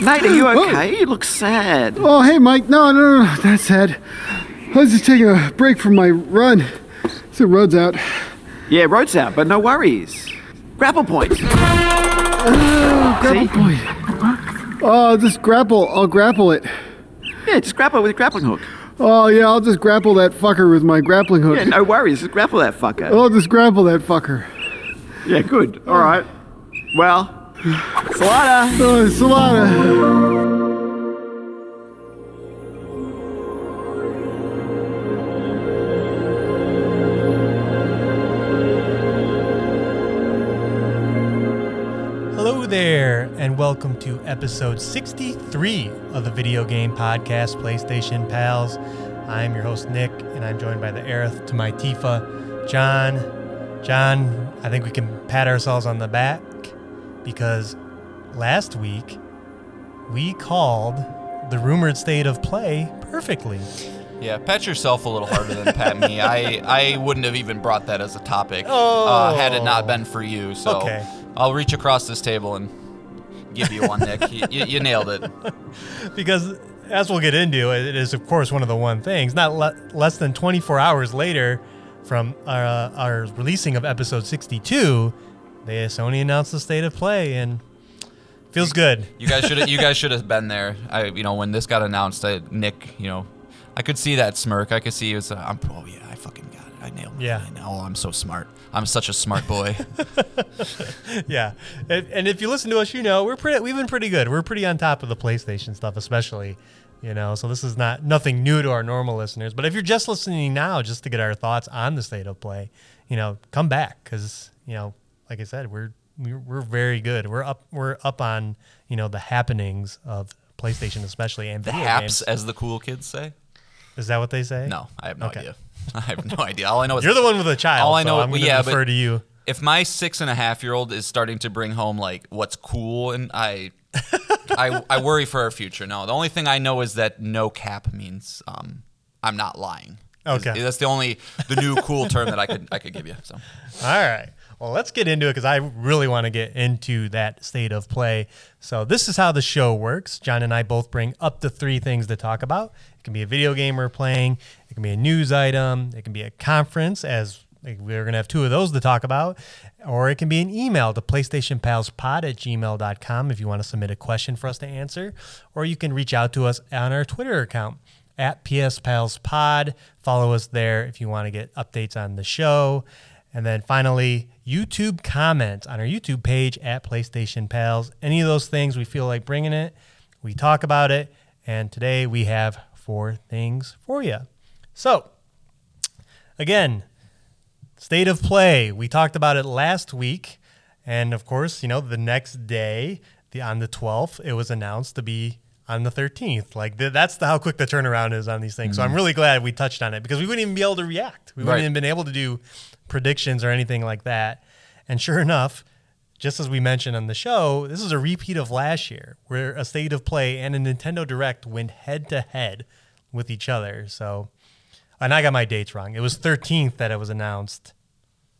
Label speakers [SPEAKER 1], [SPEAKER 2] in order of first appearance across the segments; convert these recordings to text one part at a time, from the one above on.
[SPEAKER 1] Nate, are you okay? You look sad.
[SPEAKER 2] Oh, hey, Mike. No, no, no, that's sad. I was just taking a break from my run. So road's out.
[SPEAKER 1] Yeah, road's out, but no worries. Grapple point.
[SPEAKER 2] Oh, grapple
[SPEAKER 1] See?
[SPEAKER 2] point. Oh, just grapple. I'll grapple it.
[SPEAKER 1] Yeah, just grapple with a grappling hook.
[SPEAKER 2] Oh, yeah, I'll just grapple that fucker with my grappling hook.
[SPEAKER 1] Yeah, no worries. Just grapple that fucker.
[SPEAKER 2] I'll just grapple that fucker.
[SPEAKER 1] Yeah, good. All right. Well, Salada.
[SPEAKER 2] Oh, Solana.
[SPEAKER 3] Hello there, and welcome to episode 63 of the video game podcast, PlayStation Pals. I'm your host, Nick, and I'm joined by the Aerith to my Tifa, Jon. Jon, I think we can pat ourselves on the back because last week we called the rumored state of play perfectly.
[SPEAKER 4] Yeah, pat yourself a little harder than pat me. I, I wouldn't have even brought that as a topic
[SPEAKER 3] Oh.
[SPEAKER 4] uh, had it not been for you. So
[SPEAKER 3] Okay.
[SPEAKER 4] I'll reach across this table and give you one, Nick. You, you, you nailed it.
[SPEAKER 3] because as we'll get into it is of course one of the one things not le- less than 24 hours later from our, uh, our releasing of episode 62 they sony announced the state of play and feels good
[SPEAKER 4] You guys should you guys should have been there. I you know when this got announced, I, Nick, you know, I could see that smirk. I could see he was. Uh, I'm oh yeah, I fucking got it. I nailed it.
[SPEAKER 3] Yeah.
[SPEAKER 4] I know. Oh, I'm so smart. I'm such a smart boy.
[SPEAKER 3] yeah and, and if you listen to us you know we're pretty we've been pretty good we're pretty on top of the playstation stuff especially you know so this is not nothing new to our normal listeners but if you're just listening now just to get our thoughts on the state of play you know come back because you know like i said we're we're, very good we're up we're up on you know the happenings of playstation especially and
[SPEAKER 4] the haps,
[SPEAKER 3] games.
[SPEAKER 4] as the cool kids say.
[SPEAKER 3] is that what they say
[SPEAKER 4] No, I have no
[SPEAKER 3] Okay.
[SPEAKER 4] idea. I have no idea. All I know is
[SPEAKER 3] you're the one with a child
[SPEAKER 4] All I
[SPEAKER 3] so
[SPEAKER 4] know-
[SPEAKER 3] i'm gonna
[SPEAKER 4] yeah,
[SPEAKER 3] refer to you
[SPEAKER 4] if my six and a half year old is starting to bring home like what's cool and I I I worry for our future. No, the only thing I know is that no cap means um I'm not lying.
[SPEAKER 3] Okay.
[SPEAKER 4] That's the only the new cool term that I could I could give you. So
[SPEAKER 3] All right. Well, let's get into it because I really want to get into that state of play. So, this is how the show works. Jon and I both bring up to three things to talk about. It can be a video game we're playing, it can be a news item, it can be a conference, as we're going to have two of those to talk about, or it can be an email to PlayStationPalsPod at gmail.com if you want to submit a question for us to answer, or you can reach out to us on our Twitter account at PS Pals Pod. Follow us there if you want to get updates on the show. And then finally, YouTube comments on our YouTube page at PlayStation Pals. Any of those things we feel like bringing it, we talk about it. And today we have four things for you. So, again, state of play. We talked about it last week. And of course, you know, the next day, the on the 12th, it was announced to be on the 13th. Like th- that's the, how quick the turnaround is on these things. So I'm mm-hmm. really glad we touched on it because we wouldn't even be able to react. We wouldn't
[SPEAKER 4] Right.
[SPEAKER 3] even been able to do predictions or anything like that. And sure enough, just as we mentioned on the show, this is a repeat of last year where a state of play and a Nintendo Direct went head to head with each other. So, and I got my dates wrong. It was 13th that it was announced.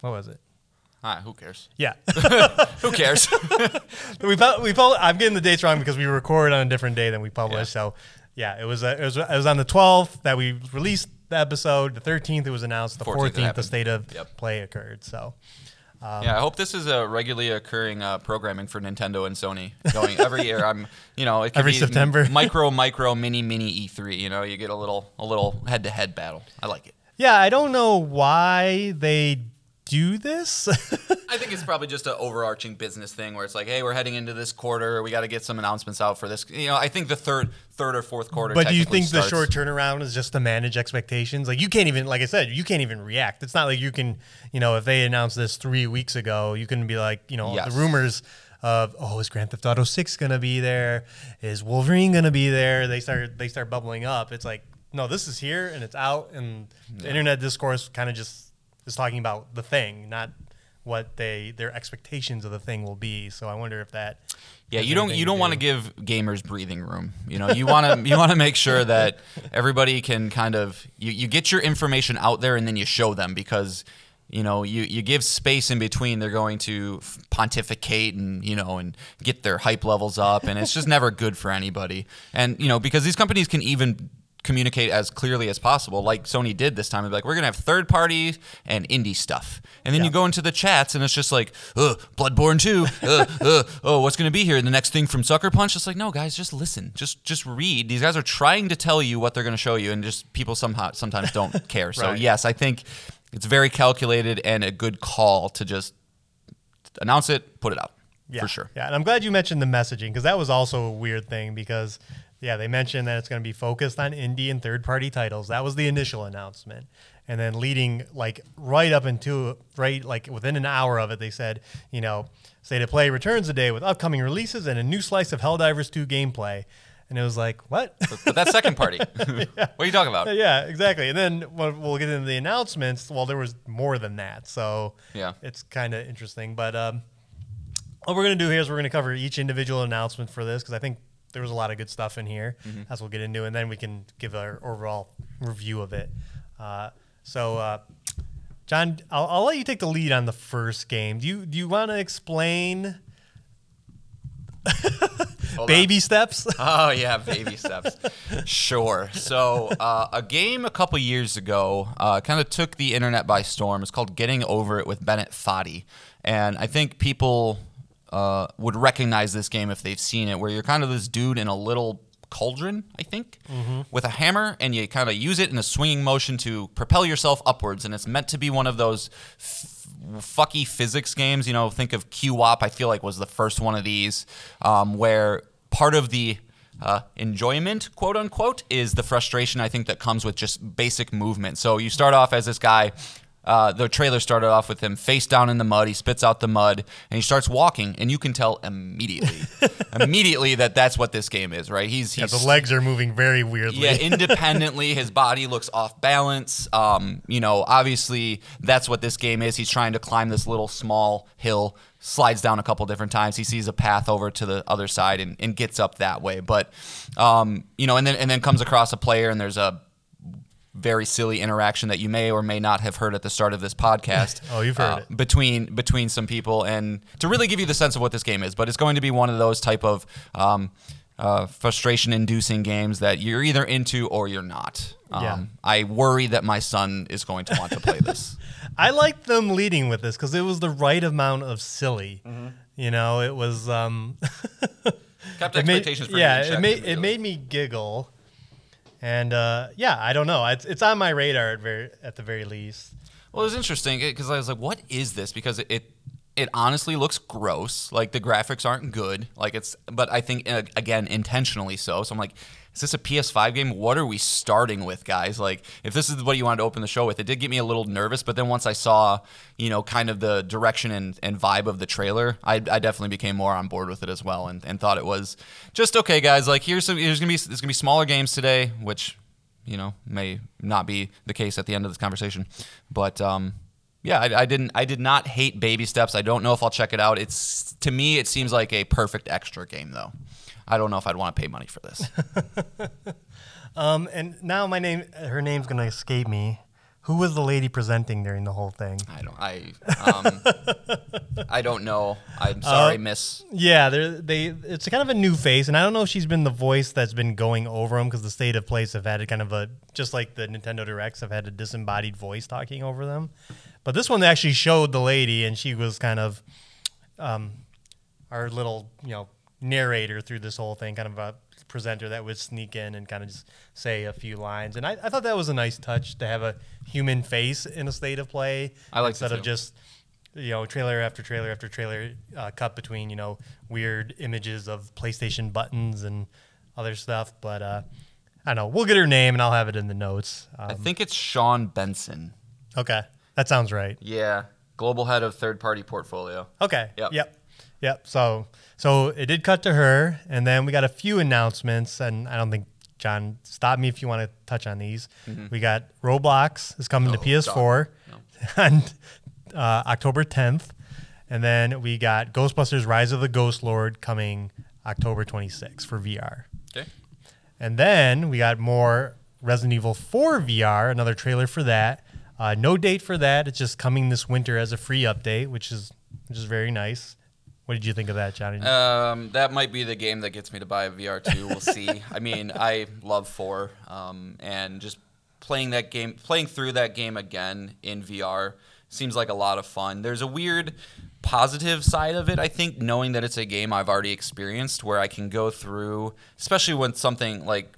[SPEAKER 3] What was it?
[SPEAKER 4] ah, who cares?
[SPEAKER 3] Yeah.
[SPEAKER 4] Who cares?
[SPEAKER 3] we we I'm getting the dates wrong because we record on a different day than we publish. So, yeah, it was uh, it was it was on the 12th that we released the episode. The 13th it was announced. The
[SPEAKER 4] 14th
[SPEAKER 3] 14th, the state of
[SPEAKER 4] Yep.
[SPEAKER 3] play occurred. So,
[SPEAKER 4] yeah, I hope this is a regularly occurring uh, programming for Nintendo and Sony. Going every year, I'm you know it could
[SPEAKER 3] Every
[SPEAKER 4] be
[SPEAKER 3] September.
[SPEAKER 4] micro micro mini mini E3. You know, you get a little a little head to head battle. I like it.
[SPEAKER 3] yeah, I don't know why they do this.
[SPEAKER 4] I think it's probably just an overarching business thing where it's like, hey, we're heading into this quarter. We got to get some announcements out for this. You know, I think the third, third or fourth quarter.
[SPEAKER 3] but do you think the short turnaround is just to manage expectations? Like you can't even, like I said, you can't even react. It's not like you can, you know, if they announced this three weeks ago, you can be like, you know,
[SPEAKER 4] Yes.
[SPEAKER 3] the rumors of oh, is Grand Theft Auto Six gonna be there? Is Wolverine gonna be there? They start they start bubbling up. It's like no, this is here and it's out, and the internet discourse kind of just is talking about the thing, not what they their expectations of the thing will be. So I wonder if that.
[SPEAKER 4] Yeah, you don't you don't want to give gamers breathing room. You know, you want to you want to make sure that everybody can kind of you, you get your information out there and then you show them because you know, you, you give space in between, they're going to pontificate and, you know, and get their hype levels up. And it's just never good for anybody. And, you know, because these companies can even communicate as clearly as possible, like Sony did this time. Like, we're going to have third party and indie stuff. And then you go into the chats and it's just like, uh, Bloodborne 2. Uh, uh, oh, what's going to be here? The next thing from Sucker Punch? It's like, no, guys, just listen. Just just read. These guys are trying to tell you what they're going to show you, and just people somehow sometimes don't care. So,
[SPEAKER 3] Right.
[SPEAKER 4] yes, I think it's very calculated and a good call to just announce it, put it out.
[SPEAKER 3] Yeah,
[SPEAKER 4] For sure.
[SPEAKER 3] Yeah, and I'm glad you mentioned the messaging because that was also a weird thing because yeah, they mentioned that it's going to be focused on indie and third party titles. That was the initial announcement. And then leading like right up into right like within an hour of it, they said, you know, State of Play returns today with upcoming releases and a new slice of Helldivers 2 gameplay. And it was like, what?
[SPEAKER 4] But, but that's second party. What are you talking about?
[SPEAKER 3] yeah, exactly. And then we'll get into the announcements, well, there was more than that. So
[SPEAKER 4] Yeah.
[SPEAKER 3] it's kind of interesting. But um, what we're going to do here is we're going to cover each individual announcement for this because I think there was a lot of good stuff in here as we'll get into, and then we can give our overall review of it. Uh, so, uh, Jon, I'll, I'll let you take the lead on the first game. Do you do you want to explain
[SPEAKER 4] Hold on.
[SPEAKER 3] baby steps?
[SPEAKER 4] Oh yeah, baby steps. Sure. So uh, a game a couple years ago uh, kind of took the internet by storm. It's called Getting Over It with Bennett Foddy, and I think people uh, would recognize this game if they've seen it. Where you're kind of this dude in a little cauldron, I think, with a hammer, and you kind of use it in a swinging motion to propel yourself upwards. And it's meant to be one of those f- fucky physics games. You know, think of QWOP. I feel like was the first one of these um, where part of the uh, enjoyment, quote unquote, is the frustration I think that comes with just basic movement. So you start off as this guy. Uh, the trailer started off with him face down in the mud. He spits out the mud and he starts walking, and you can tell immediately, immediately that that's what this game is, right? He's
[SPEAKER 3] Yeah, the legs are moving very weirdly.
[SPEAKER 4] yeah, independently, his body looks off balance. Um, you know, obviously, that's what this game is. He's trying to climb this little small hill, slides down a couple different times. He sees a path over to the other side and, and gets up that way. But, um, you know, and then and then comes across a player, and there's a very silly interaction that you may or may not have heard at the start of this podcast.
[SPEAKER 3] Oh, you've heard
[SPEAKER 4] uh,
[SPEAKER 3] it.
[SPEAKER 4] between between some people, and to really give you the sense of what this game is. But it's going to be one of those type of um, uh, frustration-inducing games that you're either into or you're not. Um,
[SPEAKER 3] Yeah.
[SPEAKER 4] I worry that my son is going to want to play this.
[SPEAKER 3] I liked them leading with this because it was the right amount of silly.
[SPEAKER 4] Mm-hmm.
[SPEAKER 3] You know, it was. Um,
[SPEAKER 4] Kept
[SPEAKER 3] it made-
[SPEAKER 4] for
[SPEAKER 3] yeah, it made it made me giggle, and uh, yeah, I don't know. It's it's on my radar at very at the very least.
[SPEAKER 4] Well, it was interesting because I was like, "What is this?" Because it, it it honestly looks gross. Like the graphics aren't good. Like it's, but I think uh, again intentionally so. So I'm like, "Is this a PS5 game? What are we starting with, guys?" Like if this is what you wanted to open the show with, it did get me a little nervous. But then once I saw, you know, kind of the direction and, and vibe of the trailer, I, I definitely became more on board with it as well, and, and thought it was just okay, guys. Like here's some, there's gonna be there's gonna be smaller games today, which you know may not be the case at the end of this conversation but um yeah I, I didn't i did not hate baby steps i don't know if i'll check it out it's to me it seems like a perfect extra game though i don't know if i'd want to pay money for this
[SPEAKER 3] Um, and now my name, her name's gonna escape me. Who was the lady presenting during the whole thing?
[SPEAKER 4] i don't i um i don't know i'm sorry
[SPEAKER 3] Uh,
[SPEAKER 4] miss
[SPEAKER 3] Yeah, they're, they it's kind of a new face, and I don't know if she's been the voice that's been going over them because the state of place have had a kind of a just like the Nintendo Directs have had a disembodied voice talking over them, but this one they actually showed the lady, and she was kind of um, our little you know narrator through this whole thing, kind of a presenter that would sneak in and kind of just say a few lines, and I, I thought that was a nice touch to have a human face in a state of play
[SPEAKER 4] I
[SPEAKER 3] instead of just you know trailer after trailer after trailer uh, cut between you know weird images of PlayStation buttons and other stuff. But uh, I don't know. We'll get her name and I'll have it in the notes.
[SPEAKER 4] i
[SPEAKER 3] Um,
[SPEAKER 4] think it's sean benson
[SPEAKER 3] okay, that sounds right.
[SPEAKER 4] yeah global head of third party portfolio
[SPEAKER 3] Okay.
[SPEAKER 4] Yep.
[SPEAKER 3] Yep. Yep. So so it did cut to her, and then we got a few announcements, and I don't think John stop me if you want to touch on these. We got Roblox is coming to
[SPEAKER 4] Mm-hmm. Oh,
[SPEAKER 3] PS4 on uh, October 10th, and then we got Ghostbusters: Rise of the Ghost Lord coming October 26th for VR.
[SPEAKER 4] okay
[SPEAKER 3] And then we got more Resident Evil 4 VR, another trailer for that, Uh, no date for that. It's just coming this winter as a free update, which is which is very nice. What did you think of that, Johnny?
[SPEAKER 4] Um, that might be the game that gets me to buy a VR two. We'll see. I mean, I love four, um, and just playing that game, playing through that game again in VR seems like a lot of fun. There's a weird positive side of it, I think, knowing that it's a game I've already experienced, where I can go through, especially when something like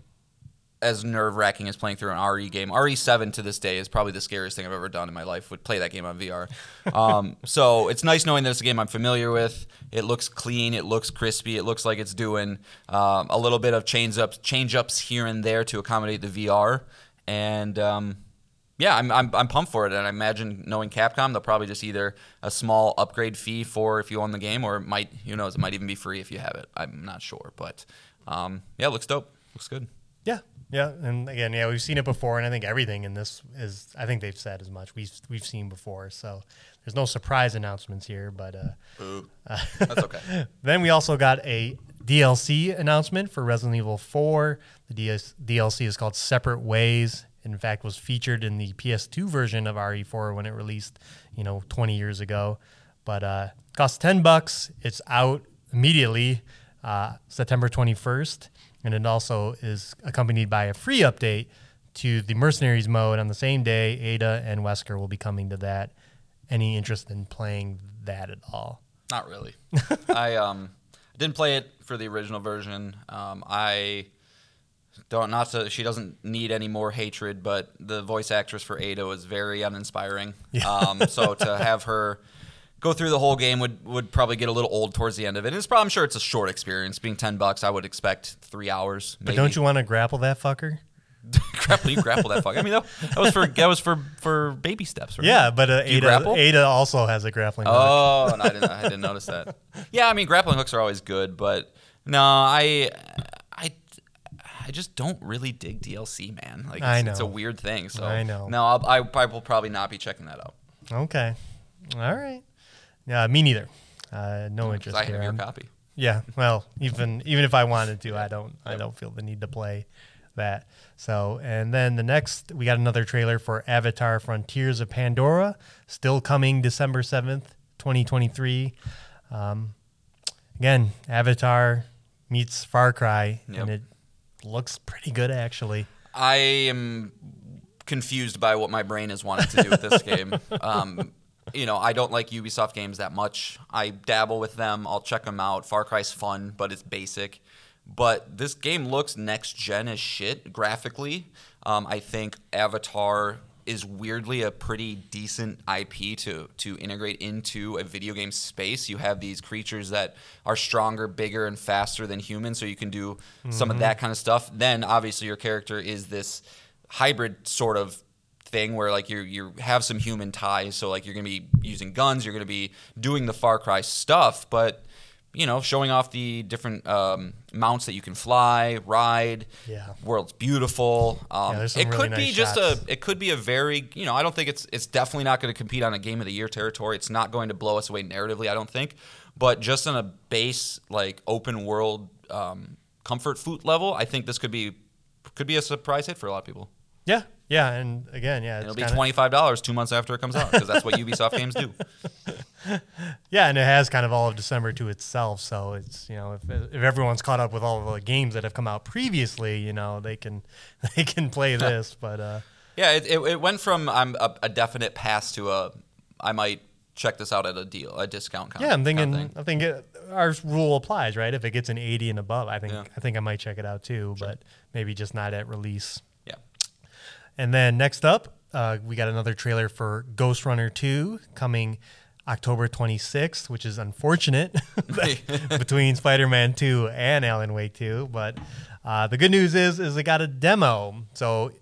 [SPEAKER 4] as nerve wracking as playing through an RE game. RE7 to this day is probably the scariest thing I've ever done in my life. Would play that game on VR. Um, so it's nice knowing that it's a game I'm familiar with. It looks clean. It looks crispy. It looks like it's doing um, a little bit of change ups, change ups here and there to accommodate the VR. And um, yeah, I'm, I'm, I'm pumped for it. And I imagine knowing Capcom, they'll probably just either a small upgrade fee for if you own the game, or it might, who knows, it might even be free if you have it. I'm not sure, but um, yeah, it looks dope. Looks good.
[SPEAKER 3] Yeah, and again, yeah, we've seen it before, and I think everything in this is, I think they've said as much. We've we've seen before, so there's no surprise announcements here. But uh,
[SPEAKER 4] Boo. That's okay.
[SPEAKER 3] then we also got a DLC announcement for Resident Evil 4. The DS- DLC is called Separate Ways. In fact, was featured in the PS2 version of RE4 when it released, you know, 20 years ago. But uh, costs 10 bucks. It's out immediately, uh, September 21st and it also is accompanied by a free update to the Mercenaries mode on the same day. Ada and Wesker will be coming to that. Any interest in playing that at all?
[SPEAKER 4] Not really. I um didn't play it for the original version. Um, I don't not to she doesn't need any more hatred, but the voice actress for Ada was very uninspiring.
[SPEAKER 3] Yeah.
[SPEAKER 4] Um, so to have her go through the whole game would, would probably get a little old towards the end of it. And it's probably I'm sure it's a short experience. Being ten bucks, I would expect three hours.
[SPEAKER 3] But don't you want to grapple that fucker?
[SPEAKER 4] grapple, you grapple that fuck. I mean, that, that, was for that was for for baby steps. Right?
[SPEAKER 3] Yeah, but uh, Ada, Ada also has a grappling. Hook.
[SPEAKER 4] Oh, no, I didn't. I didn't notice that. Yeah, I mean, grappling hooks are always good, but no, I, I, I just don't really dig DLC, man. Like, it's,
[SPEAKER 3] I know.
[SPEAKER 4] it's a weird thing. So
[SPEAKER 3] I know.
[SPEAKER 4] No, I'll, I, I will probably not be checking that out.
[SPEAKER 3] Okay, all right. Yeah, me neither. Uh, no interest.
[SPEAKER 4] I have
[SPEAKER 3] here.
[SPEAKER 4] your copy.
[SPEAKER 3] Yeah, well, even even if I wanted to, I don't I don't feel the need to play that. So, and then the next we got another trailer for Avatar Frontiers of Pandora, still coming December 7th, 2023. Um, again, Avatar meets Far Cry
[SPEAKER 4] Yep.
[SPEAKER 3] and it looks pretty good actually.
[SPEAKER 4] I am confused by what my brain is wanting to do with this game. Um, you know, I don't like Ubisoft games that much. I dabble with them. I'll check them out. Far Cry's fun, but it's basic. But this game looks next gen as shit graphically. Um, I think Avatar is weirdly a pretty decent IP to to integrate into a video game space. You have these creatures that are stronger, bigger, and faster than humans, so you can do some of that kind of stuff. Then obviously your character is this hybrid sort of thing where like you you have some human ties. So like you're going to be using guns you're going to be doing the far cry stuff but you know showing off the different um, mounts that you can fly ride.
[SPEAKER 3] Yeah.
[SPEAKER 4] world's beautiful. Um,
[SPEAKER 3] Yeah,
[SPEAKER 4] it
[SPEAKER 3] really
[SPEAKER 4] could be
[SPEAKER 3] nice
[SPEAKER 4] just a it could be a very you know i don't think it's it's definitely not going to compete on a game of the year territory. It's not going to blow us away narratively i don't think. But just on a base like open world um, comfort food level i think this could be could be a surprise hit for a lot of people.
[SPEAKER 3] Yeah, yeah, and again, yeah,
[SPEAKER 4] It'll be twenty five dollars two months after it comes out because that's what Ubisoft games do.
[SPEAKER 3] Yeah, and it has kind of all of December to itself. So it's you know if if everyone's caught up with all of the games that have come out previously, you know they can they can play this. But uh,
[SPEAKER 4] Yeah, it, it, it went from I'm a, a definite pass to a I might check this out at a deal, a discount. Kind
[SPEAKER 3] yeah, I'm
[SPEAKER 4] kind of
[SPEAKER 3] thinking. I think it, our rule applies, right? If it gets an 80 and above, I think
[SPEAKER 4] Yeah.
[SPEAKER 3] I think I might check it out too, but maybe just not at release. And then next up, uh, we got another trailer for Ghostrunner 2 coming October 26th, which is unfortunate between Spider-Man 2 and Alan Wake 2. But uh, the good news is, is it got a demo. So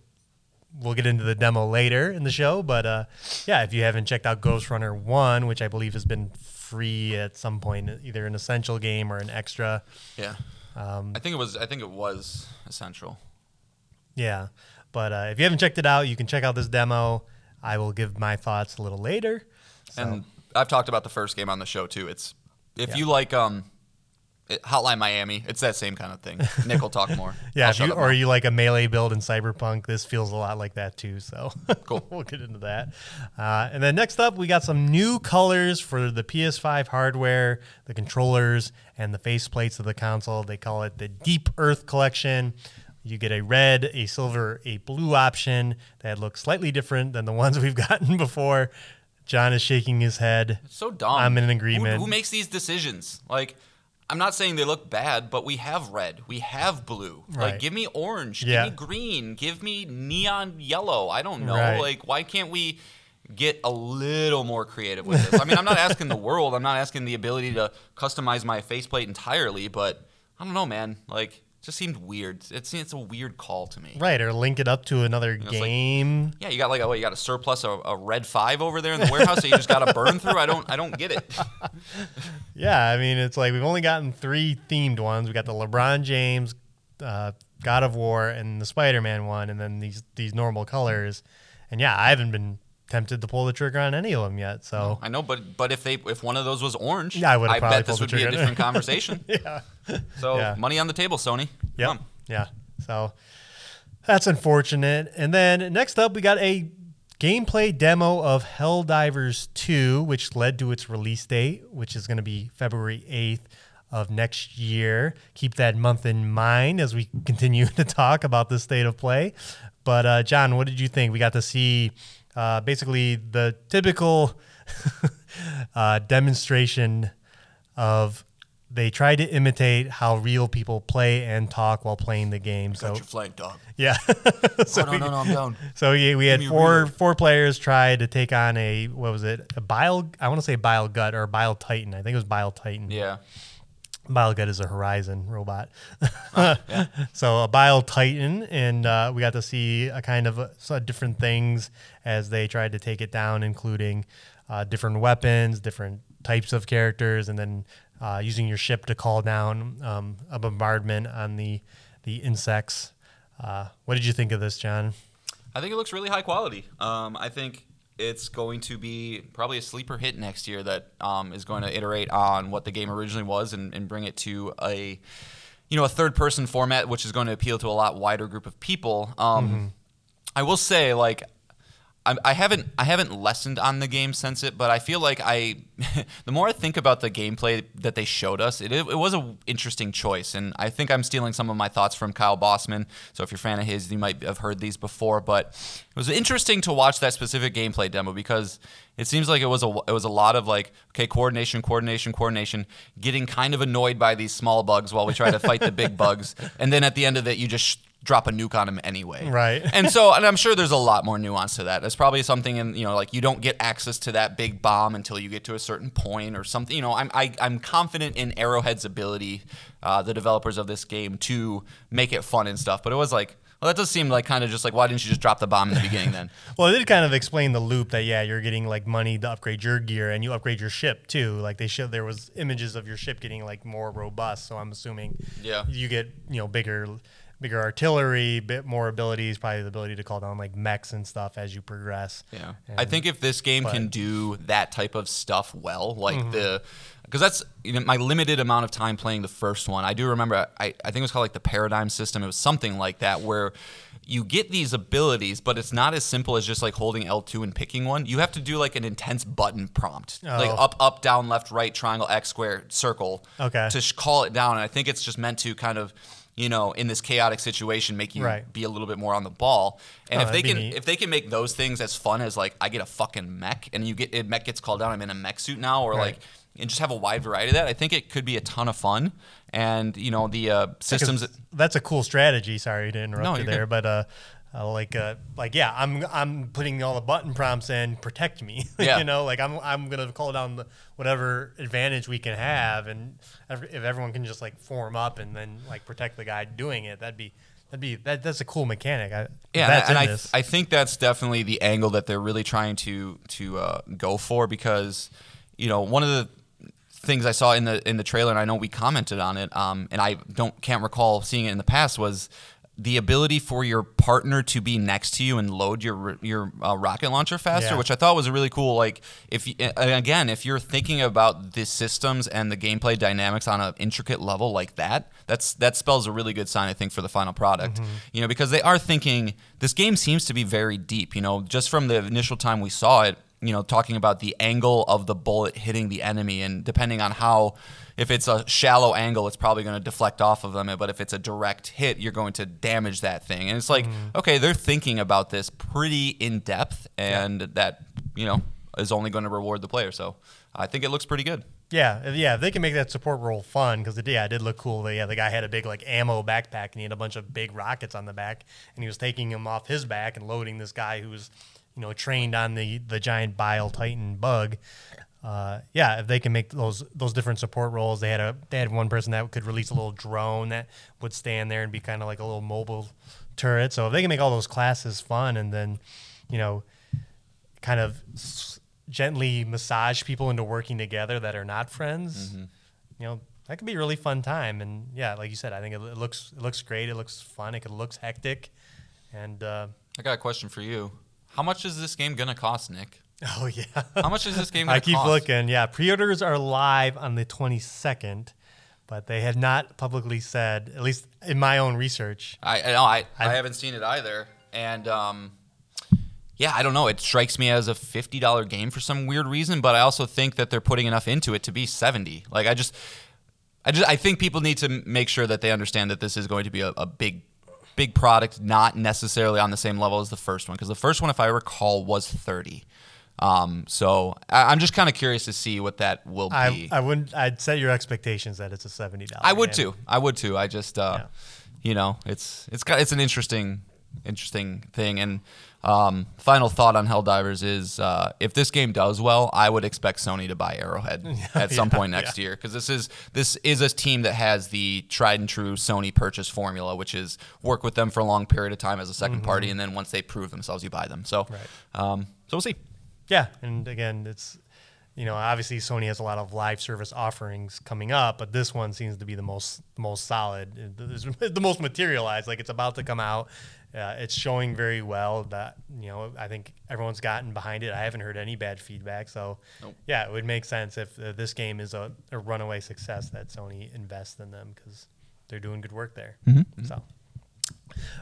[SPEAKER 3] we'll get into the demo later in the show. But uh, yeah, if you haven't checked out Ghostrunner 1, which I believe has been free at some point, either an essential game or an extra.
[SPEAKER 4] yeah.
[SPEAKER 3] Um,
[SPEAKER 4] I think it was. I think it was essential.
[SPEAKER 3] Yeah. But uh, if you haven't checked it out, you can check out this demo. I will give my thoughts a little later. So,
[SPEAKER 4] And I've talked about the first game on the show too. It's if
[SPEAKER 3] Yeah.
[SPEAKER 4] you like um It- Hotline Miami. It's that same kind of thing. Nick will talk more.
[SPEAKER 3] Yeah, you, or
[SPEAKER 4] now.
[SPEAKER 3] you like a melee build in Cyberpunk, this feels a lot like that too. So
[SPEAKER 4] Cool.
[SPEAKER 3] we'll get into that. Uh, and then next up, we got some new colors for the PS5 hardware, the controllers, and the faceplates of the console. They call it the Deep Earth Collection. You get a red, a silver, a blue option that looks slightly different than the ones we've gotten before. John is shaking his head.
[SPEAKER 4] so dumb.
[SPEAKER 3] I'm in
[SPEAKER 4] Who-
[SPEAKER 3] agreement.
[SPEAKER 4] Who, makes these decisions? Like, I'm not saying they look bad, but we have red, we have blue.
[SPEAKER 3] Right.
[SPEAKER 4] Like, give me orange,
[SPEAKER 3] Yeah.
[SPEAKER 4] give me green, give me neon yellow. I don't know.
[SPEAKER 3] Right.
[SPEAKER 4] Like, why can't we? Get a little more creative with this. I mean, I'm not asking the world. I'm not asking the ability to customize my faceplate entirely, but I don't know, man. Like, just seemed weird. It's it's a weird call to me.
[SPEAKER 3] Right, or link it up to another
[SPEAKER 4] it's like-
[SPEAKER 3] game.
[SPEAKER 4] Yeah, you got like a what? You got a surplus a, a red five over there in the warehouse that you just got to burn through. I don't I don't get it.
[SPEAKER 3] Yeah, I mean, it's like we've only gotten three themed ones. We got the LeBron James, uh, God of War, and the Spider Man one, and then these these normal colors. And yeah, I haven't been tempted to pull the trigger on any of them yet. So
[SPEAKER 4] I know, but but if they if one of those was orange,
[SPEAKER 3] Yeah, I would've
[SPEAKER 4] I bet this would be a different conversation.
[SPEAKER 3] yeah,
[SPEAKER 4] So
[SPEAKER 3] Yeah.
[SPEAKER 4] money on the table, Sony. Yeah.
[SPEAKER 3] Yeah. So that's unfortunate. And then next up, we got a gameplay demo of Helldivers 2, which led to its release date, which is going to be February 8th of next year. Keep that month in mind as we continue to talk about the state of play. But uh, Jon, what did you think? We got to see uh, basically the typical uh, demonstration of they tried to imitate how real people play and talk while playing the game. So
[SPEAKER 4] Got your flank, dog.
[SPEAKER 3] yeah. so,
[SPEAKER 4] oh, no, no, no, I'm down.
[SPEAKER 3] so yeah, we had four four players try to take on a what was it? A bile I want to say bile gut or bile titan. I think it was bile titan.
[SPEAKER 4] Yeah.
[SPEAKER 3] Bilegut is a Horizon robot. So a Bile Titan, and uh, we got to see a kind of uh, so different things as they tried to take it down, including uh, different weapons, different types of characters, and then uh, using your ship to call down um, a bombardment on the the insects. Uh, what did you think of this, Jon?
[SPEAKER 4] I think it looks really high quality. Um, I think it's going to be probably a sleeper hit next year that um, is going to iterate on what the game originally was and, and bring it to a you know a third person format, which is going to appeal to a lot wider group of people. Um, I will say, like, I, I haven't I haven't lessened on the game since it, but I feel like I the more I think about the gameplay that they showed us, it, it was an interesting choice, and I think I'm stealing some of my thoughts from Kyle Bosman. So if you're a fan of his, you might have heard these before, but it was interesting to watch that specific gameplay demo because it seems like it was a it was a lot of like okay coordination, coordination, coordination, getting kind of annoyed by these small bugs while we try to fight the big bugs, and then at the end of it, you just drop a nuke on them anyway.
[SPEAKER 3] Right.
[SPEAKER 4] And so, and I'm sure there's a lot more nuance to that. There's probably something in, you know, like you don't get access to that big bomb until you get to a certain point or something. You know, I'm I, I'm confident in Arrowhead's ability, uh, the developers of this game, to make it fun and stuff. But it was like, well, that does seem like kind of just like, why didn't you just drop the bomb in the beginning then?
[SPEAKER 3] Well, it did kind of explain the loop that yeah, you're getting like money to upgrade your gear, and you upgrade your ship too. Like they showed there was images of your ship getting like more robust. So I'm assuming
[SPEAKER 4] Yeah.
[SPEAKER 3] you get you know bigger, bigger artillery, bit more abilities, probably the ability to call down like mechs and stuff as you progress.
[SPEAKER 4] Yeah,
[SPEAKER 3] And-
[SPEAKER 4] I think if this game
[SPEAKER 3] but- Mm-hmm.
[SPEAKER 4] can do that type of stuff well, like the, because that's you know my limited amount of time playing the first one. I do remember I, I think it was called like the paradigm system. It was something like that where you get these abilities, but it's not as simple as just like holding L2 and picking one. You have to do like an intense button prompt, like
[SPEAKER 3] Oh.
[SPEAKER 4] up, up, down, left, right, triangle, X, square, circle,
[SPEAKER 3] Okay.
[SPEAKER 4] to sh- call it down. And I think it's just meant to kind of. You know, in this chaotic situation, make you
[SPEAKER 3] Right.
[SPEAKER 4] be a little bit more on the ball. And
[SPEAKER 3] Oh,
[SPEAKER 4] if they can,
[SPEAKER 3] neat.
[SPEAKER 4] if they can make those things as fun as like I get a fucking mech and you get it mech gets called down, I'm in a mech suit now, or
[SPEAKER 3] Right.
[SPEAKER 4] like and just have a wide variety of that, I think it could be a ton of fun. And you know the uh, systems.
[SPEAKER 3] Because that's a cool strategy. Sorry to interrupt
[SPEAKER 4] No,
[SPEAKER 3] you there,
[SPEAKER 4] good.
[SPEAKER 3] but uh, uh, like uh, like yeah, I'm I'm putting all the button prompts in. Protect me.
[SPEAKER 4] Yeah.
[SPEAKER 3] you know, like I'm I'm gonna call down the whatever advantage we can have, and if everyone can just like form up and then like protect the guy doing it, that'd be that'd be that that's a cool mechanic. I,
[SPEAKER 4] yeah,
[SPEAKER 3] that's
[SPEAKER 4] and I,
[SPEAKER 3] this.
[SPEAKER 4] I think that's definitely the angle that they're really trying to to uh, go for because you know one of the things I saw in the in the trailer, and I know we commented on it, um, and I don't can't recall seeing it in the past was the ability for your partner to be next to you and load your your uh, rocket launcher faster,
[SPEAKER 3] Yeah.
[SPEAKER 4] which I thought was a really cool. Like if you, again, if you're thinking about the systems and the gameplay dynamics on an intricate level like that, that's that spells a really good sign, I think, for the final product. You know, because they are thinking this game seems to be very deep. You know, just from the initial time we saw it, you know, talking about the angle of the bullet hitting the enemy, and depending on how, if it's a shallow angle, it's probably going to deflect off of them. But if it's a direct hit, you're going to damage that thing. And it's like, mm. okay, they're thinking about this pretty in depth, and that you know is only going to reward the player. So I think it looks pretty good.
[SPEAKER 3] Yeah, yeah, they can make that support role fun because it, yeah, it did look cool. Yeah, the guy had a big like ammo backpack and he had a bunch of big rockets on the back, and he was taking them off his back and loading this guy who was, you know, trained on the the giant Bile Titan bug. Uh, yeah, if they can make those those different support roles, they had a they had one person that could release a little drone that would stand there and be kind of like a little mobile turret. So if they can make all those classes fun and then, you know, kind of s- gently massage people into working together that are not friends,
[SPEAKER 4] Mm-hmm.
[SPEAKER 3] you know, that could be a really fun time. And yeah, like you said, I think it, it looks it looks great. It looks fun. It looks hectic, and uh,
[SPEAKER 4] I got a question for you. How much is this game gonna cost, Nick?
[SPEAKER 3] oh yeah,
[SPEAKER 4] How much is this game gonna cost?
[SPEAKER 3] I keep
[SPEAKER 4] cost?
[SPEAKER 3] looking. Yeah, pre-orders are live on the twenty second, but they have not publicly said, at least in my own research.
[SPEAKER 4] I I, I, I
[SPEAKER 3] I-
[SPEAKER 4] haven't seen it either, and um, yeah, I don't know. It strikes me as a fifty dollar game for some weird reason, but I also think that they're putting enough into it to be seventy. Like I just, I just, I think people need to make sure that they understand that this is going to be a, a big, big product, not necessarily on the same level as the first one, because the first one, if I recall, was thirty. Um, so I, I'm just kind of curious to see what that will
[SPEAKER 3] I,
[SPEAKER 4] be.
[SPEAKER 3] I wouldn't. I'd set your expectations that it's a seventy dollars.
[SPEAKER 4] I would too. I would too. I just, uh,
[SPEAKER 3] Yeah.
[SPEAKER 4] you know, it's it's got it's an interesting interesting thing. And um, final thought on Helldivers is uh, if this game does well, I would expect Sony to buy Arrowhead at some
[SPEAKER 3] Yeah,
[SPEAKER 4] point next year because this is this is a team that has the tried and true Sony purchase formula, which is work with them for a long period of time as a 2nd party, and then once they prove themselves, you buy them. So,
[SPEAKER 3] Mm-hmm. Right.
[SPEAKER 4] um, so we'll see.
[SPEAKER 3] Yeah, and again, it's you know obviously Sony has a lot of live service offerings coming up, but this one seems to be the most most solid, the most materialized. Like it's about to come out. Uh, it's showing very well. That you know, I think everyone's gotten behind it. I haven't heard any bad feedback, so
[SPEAKER 4] Nope.
[SPEAKER 3] yeah, it would make sense if uh, this game is a, a runaway success that Sony invests in them because they're doing good work there. So.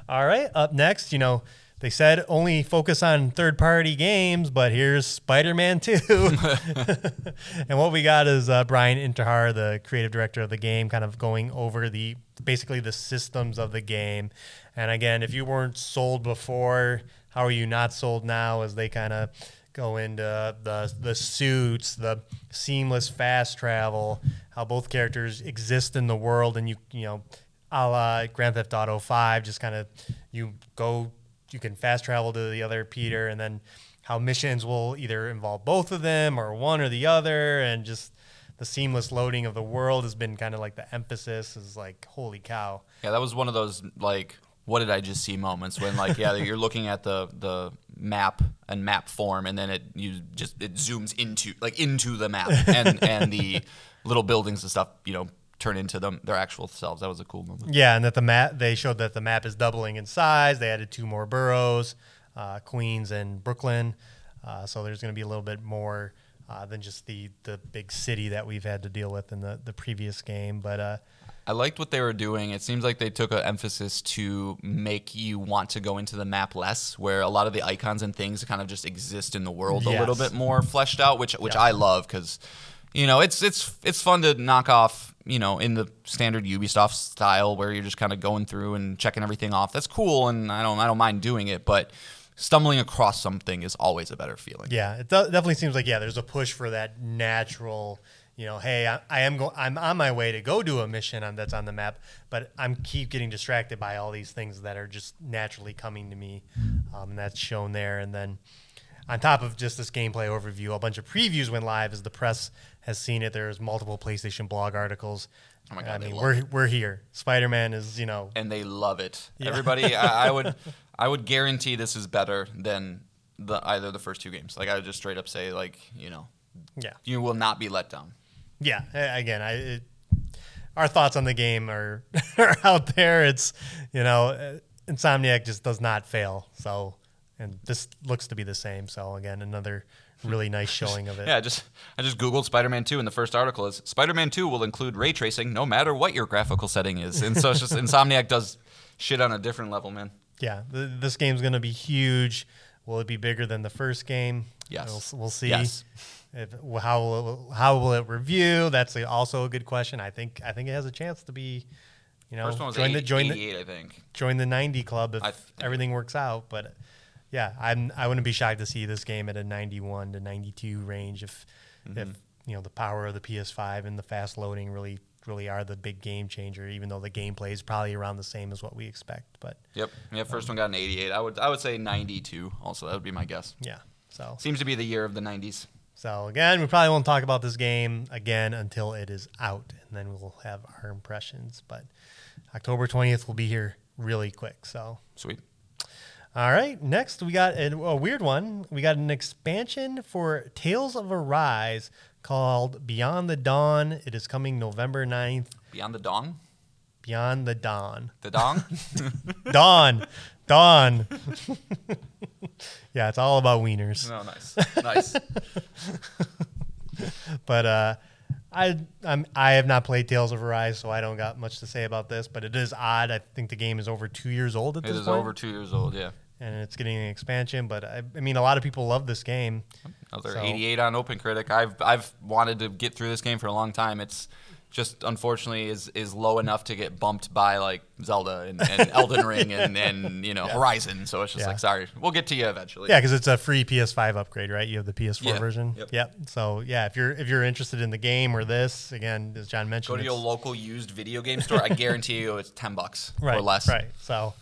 [SPEAKER 3] All right, up next, you know, they said only focus on third party games, but here's Spider Man 2. and what we got is uh, Brian Intihar, the creative director of the game, kind of going over the basically the systems of the game. And again, if you weren't sold before, how are you not sold now as they kind of go into the the suits, the seamless fast travel, how both characters exist in the world, and you you know, a la Grand Theft Auto Five, just kind of you go, you can fast travel to the other Peter, and then how missions will either involve both of them or one or the other, and just the seamless loading of the world has been kind of like the emphasis is like holy cow.
[SPEAKER 4] Yeah, that was one of those like what did I just see moments when like yeah you're looking at the the map and map form and then it you just it zooms into like into the map and and the little buildings and stuff you know turn into them their actual selves. That was a cool moment.
[SPEAKER 3] Yeah, and that the map they showed that the map is doubling in size. They added two more boroughs, uh, Queens and Brooklyn. Uh, so there's going to be a little bit more uh, than just the the big city that we've had to deal with in the the previous game. But uh,
[SPEAKER 4] I liked what they were doing. It seems like they took an emphasis to make you want to go into the map less, where a lot of the icons and things kind of just exist in the world a little bit more fleshed out, which which
[SPEAKER 3] Yeah.
[SPEAKER 4] I love because you know it's it's it's fun to knock off you know in the standard Ubisoft style where you're just kind of going through and checking everything off. That's cool, and I don't I don't mind doing it, but stumbling across something is always a better feeling.
[SPEAKER 3] yeah, it definitely seems like yeah, there's a push for that natural. You know, hey, I, I am go- I'm on my way to go do a mission on, that's on the map, but I'm keep getting distracted by all these things that are just naturally coming to me, um, and that's shown there. And then on top of just this gameplay overview, a bunch of previews went live as the press has seen it. There's multiple PlayStation blog articles.
[SPEAKER 4] Oh my God,
[SPEAKER 3] I mean, we're we're here. Spider Man is you know
[SPEAKER 4] and they love it. Everybody, I, I would, I would guarantee this is better than the either the first two games. Like I would just straight up say, like you know,
[SPEAKER 3] yeah
[SPEAKER 4] you will not be let down.
[SPEAKER 3] yeah. Again, I it, our thoughts on the game are, are out there. It's you know uh, Insomniac just does not fail. So, and this looks to be the same. So again, another really nice showing of it.
[SPEAKER 4] Yeah, just I just googled Spider-Man 2 and the first article is Spider-Man 2 will include ray tracing no matter what your graphical setting is. And so it's just Insomniac does shit on a different level, man.
[SPEAKER 3] Yeah, th- this game's going to be huge. Will it be bigger than the first game?
[SPEAKER 4] Yes.
[SPEAKER 3] we'll, we'll see.
[SPEAKER 4] Yes.
[SPEAKER 3] If, how will how will it review? That's a- also a good question. I think I think it has a chance to be, you know,
[SPEAKER 4] First one was
[SPEAKER 3] join
[SPEAKER 4] 80,
[SPEAKER 3] the join the
[SPEAKER 4] I think.
[SPEAKER 3] join the 90 club if
[SPEAKER 4] I th-
[SPEAKER 3] everything works out. But yeah, I'm I wouldn't be shocked to see this game at a 91 to 92 range if
[SPEAKER 4] Mm-hmm.
[SPEAKER 3] if you know the power of the PS5 and the fast loading really really are the big game changer. Even though the gameplay is probably around the same as what we expect, but
[SPEAKER 4] Yep. Yeah, first one got an 88. I would I would say 92 also. That would be my guess.
[SPEAKER 3] yeah. So
[SPEAKER 4] Seems to be the year of the 90s.
[SPEAKER 3] so again, we probably won't talk about this game again until it is out, and then we'll have our impressions. But October 20th will be here really quick. So
[SPEAKER 4] Sweet.
[SPEAKER 3] All right. Next, we got a, a weird one. We got an expansion for Tales of Arise called Beyond the Dawn. It is coming November 9th.
[SPEAKER 4] Beyond the Dawn?
[SPEAKER 3] Beyond the Dawn.
[SPEAKER 4] The Dawn?
[SPEAKER 3] Dawn. Dawn. yeah, it's all about wieners.
[SPEAKER 4] no, nice. Nice.
[SPEAKER 3] But uh, I I'm, I have not played Tales of Arise, so I don't got much to say about this. But it is odd. I think the game is over two years old at
[SPEAKER 4] It
[SPEAKER 3] this
[SPEAKER 4] is
[SPEAKER 3] point,
[SPEAKER 4] over two years old, yeah.
[SPEAKER 3] And it's getting an expansion. But I, I mean, a lot of people love this game.
[SPEAKER 4] Another
[SPEAKER 3] So-
[SPEAKER 4] 88 on OpenCritic. I've I've wanted to get through this game for a long time. It's just unfortunately is is low enough to get bumped by like Zelda and, and Elden Ring and, and you know Horizon. So it's just
[SPEAKER 3] Yeah.
[SPEAKER 4] like sorry, we'll get to you eventually.
[SPEAKER 3] Yeah, because it's a free PS5 upgrade, right? You have the PS4
[SPEAKER 4] Yeah.
[SPEAKER 3] version.
[SPEAKER 4] Yep. yep.
[SPEAKER 3] So yeah, if you're if you're interested in the game or this, again, as Jon mentioned,
[SPEAKER 4] Go to your local used video game store. I guarantee you it's ten bucks
[SPEAKER 3] right,
[SPEAKER 4] or less.
[SPEAKER 3] Right. So,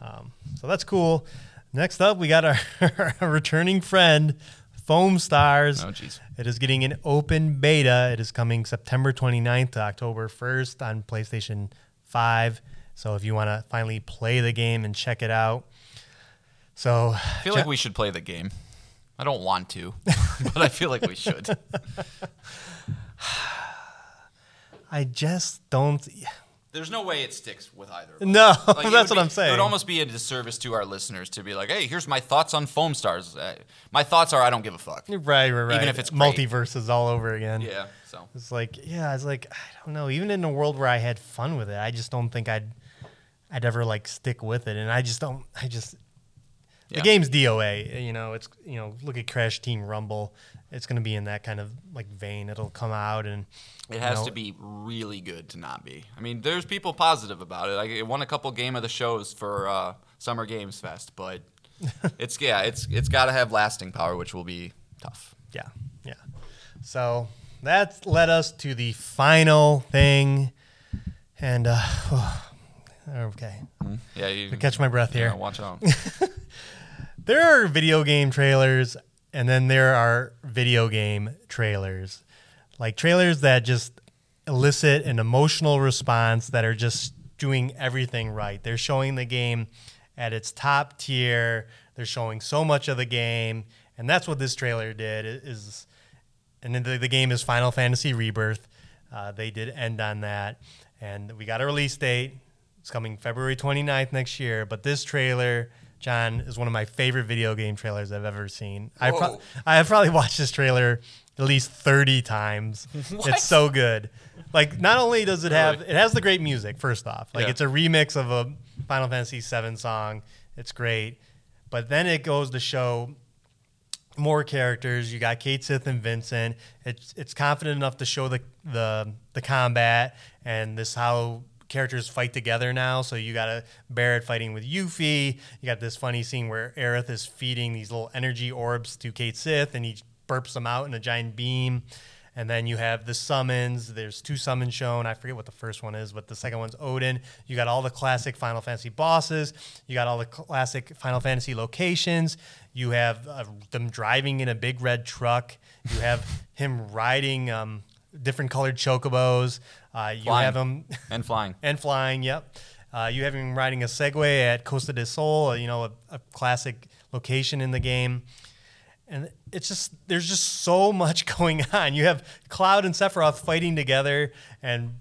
[SPEAKER 3] um, so that's cool. Next up, we got our, returning friend, Foam Stars.
[SPEAKER 4] Oh jeez.
[SPEAKER 3] It is getting an open beta. It is coming September 29th to October 1st on PlayStation 5. So if you want to finally play the game and check it out. So
[SPEAKER 4] I feel like we should play the game. I don't want to, but I feel like we should.
[SPEAKER 3] I just don't.
[SPEAKER 4] There's no way it sticks with either. Of us.
[SPEAKER 3] No,
[SPEAKER 4] Like,
[SPEAKER 3] that's what
[SPEAKER 4] be-
[SPEAKER 3] I'm saying.
[SPEAKER 4] It would almost be a disservice to our listeners to be like, "Hey, here's my thoughts on Foam Stars." Uh, my thoughts are, I don't give a fuck.
[SPEAKER 3] Right, right, right.
[SPEAKER 4] Even if it's great.
[SPEAKER 3] multiverses all over again.
[SPEAKER 4] Yeah. So
[SPEAKER 3] It's like, yeah, it's like I don't know. Even in a world where I had fun with it, I just don't think I'd I'd ever like stick with it. And I just don't. I just the game's DOA. You know, it's you know, look at Crash Team Rumble. It's gonna be in that kind of like vein. It'll come out and
[SPEAKER 4] it has
[SPEAKER 3] know-
[SPEAKER 4] to be really good to not be. I mean, there's people positive about it. Like, it won a couple game of the shows for uh, Summer Games Fest, but it's yeah, it's it's got to have lasting power, which will be tough.
[SPEAKER 3] yeah, yeah. So that led us to the final thing, and uh, okay,
[SPEAKER 4] Yeah, you
[SPEAKER 3] catch my breath here.
[SPEAKER 4] yeah, watch out.
[SPEAKER 3] there are video game trailers and then there are video game trailers like trailers that just elicit an emotional response that are just doing everything right. They're showing the game at its top tier. They're showing so much of the game. And that's what this trailer did is and then the, the game is final fantasy rebirth. Uh, they did end on that. And we got a release date. It's coming february 29th next year. But this trailer jon is one of my favorite video game trailers i've ever seen. I pro- I have probably watched this trailer at least 30 times. It's so good. Like not only does it have it has the great music first off. Like
[SPEAKER 4] Yeah.
[SPEAKER 3] it's a remix of a final fantasy 7 song. It's great. But then it goes to show more characters. You got Cait Sith and Vincent. It's it's confident enough to show the the the combat and this how characters fight together now. So you got a Barret fighting with Yuffie. You got this funny scene where Aerith is feeding these little energy orbs to Cait Sith, and he burps them out in a giant beam. And then you have the summons. There's two summons shown. I forget what the first one is, but the second one's Odin. You got all the classic Final Fantasy bosses. You got all the classic Final Fantasy locations. You have uh, them driving in a big red truck. You have him riding um, different colored chocobos. Uh, you
[SPEAKER 4] Flying.
[SPEAKER 3] have him
[SPEAKER 4] and flying.
[SPEAKER 3] and flying. Yep. Uh, you have him riding a Segway at Costa del Sol, uh, you know, a, a classic location in the game. And it's just there's just so much going on. You have Cloud and Sephiroth fighting together, and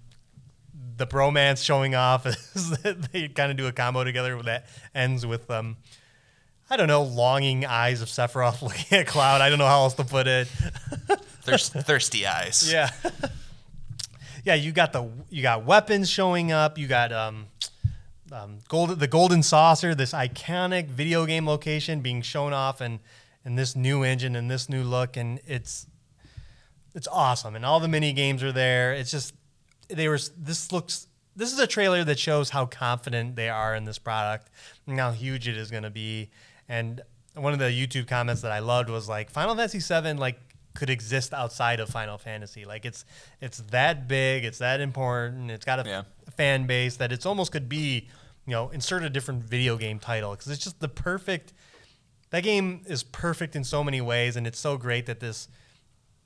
[SPEAKER 3] the bromance showing off. is that they kind of do a combo together that ends with um, I don't know, longing eyes of Sephiroth looking at Cloud. I don't know how else to put it.
[SPEAKER 4] Thirst, thirsty eyes.
[SPEAKER 3] Yeah. Yeah, you got the you got weapons showing up. You got um, um gold the golden saucer, this iconic video game location being shown off and and this new engine and this new look and it's it's awesome and all the mini games are there. It's just they were this looks this is a trailer that shows how confident they are in this product and how huge it is going to be. And one of the YouTube comments that I loved was like Final Fantasy 7 like could exist outside of Final Fantasy. Like it's it's that big, it's that important, it's got a
[SPEAKER 4] Yeah.
[SPEAKER 3] f- fan base that it's almost could be, you know, insert a different video game title because it's just the perfect. That game is perfect in so many ways, and it's so great that this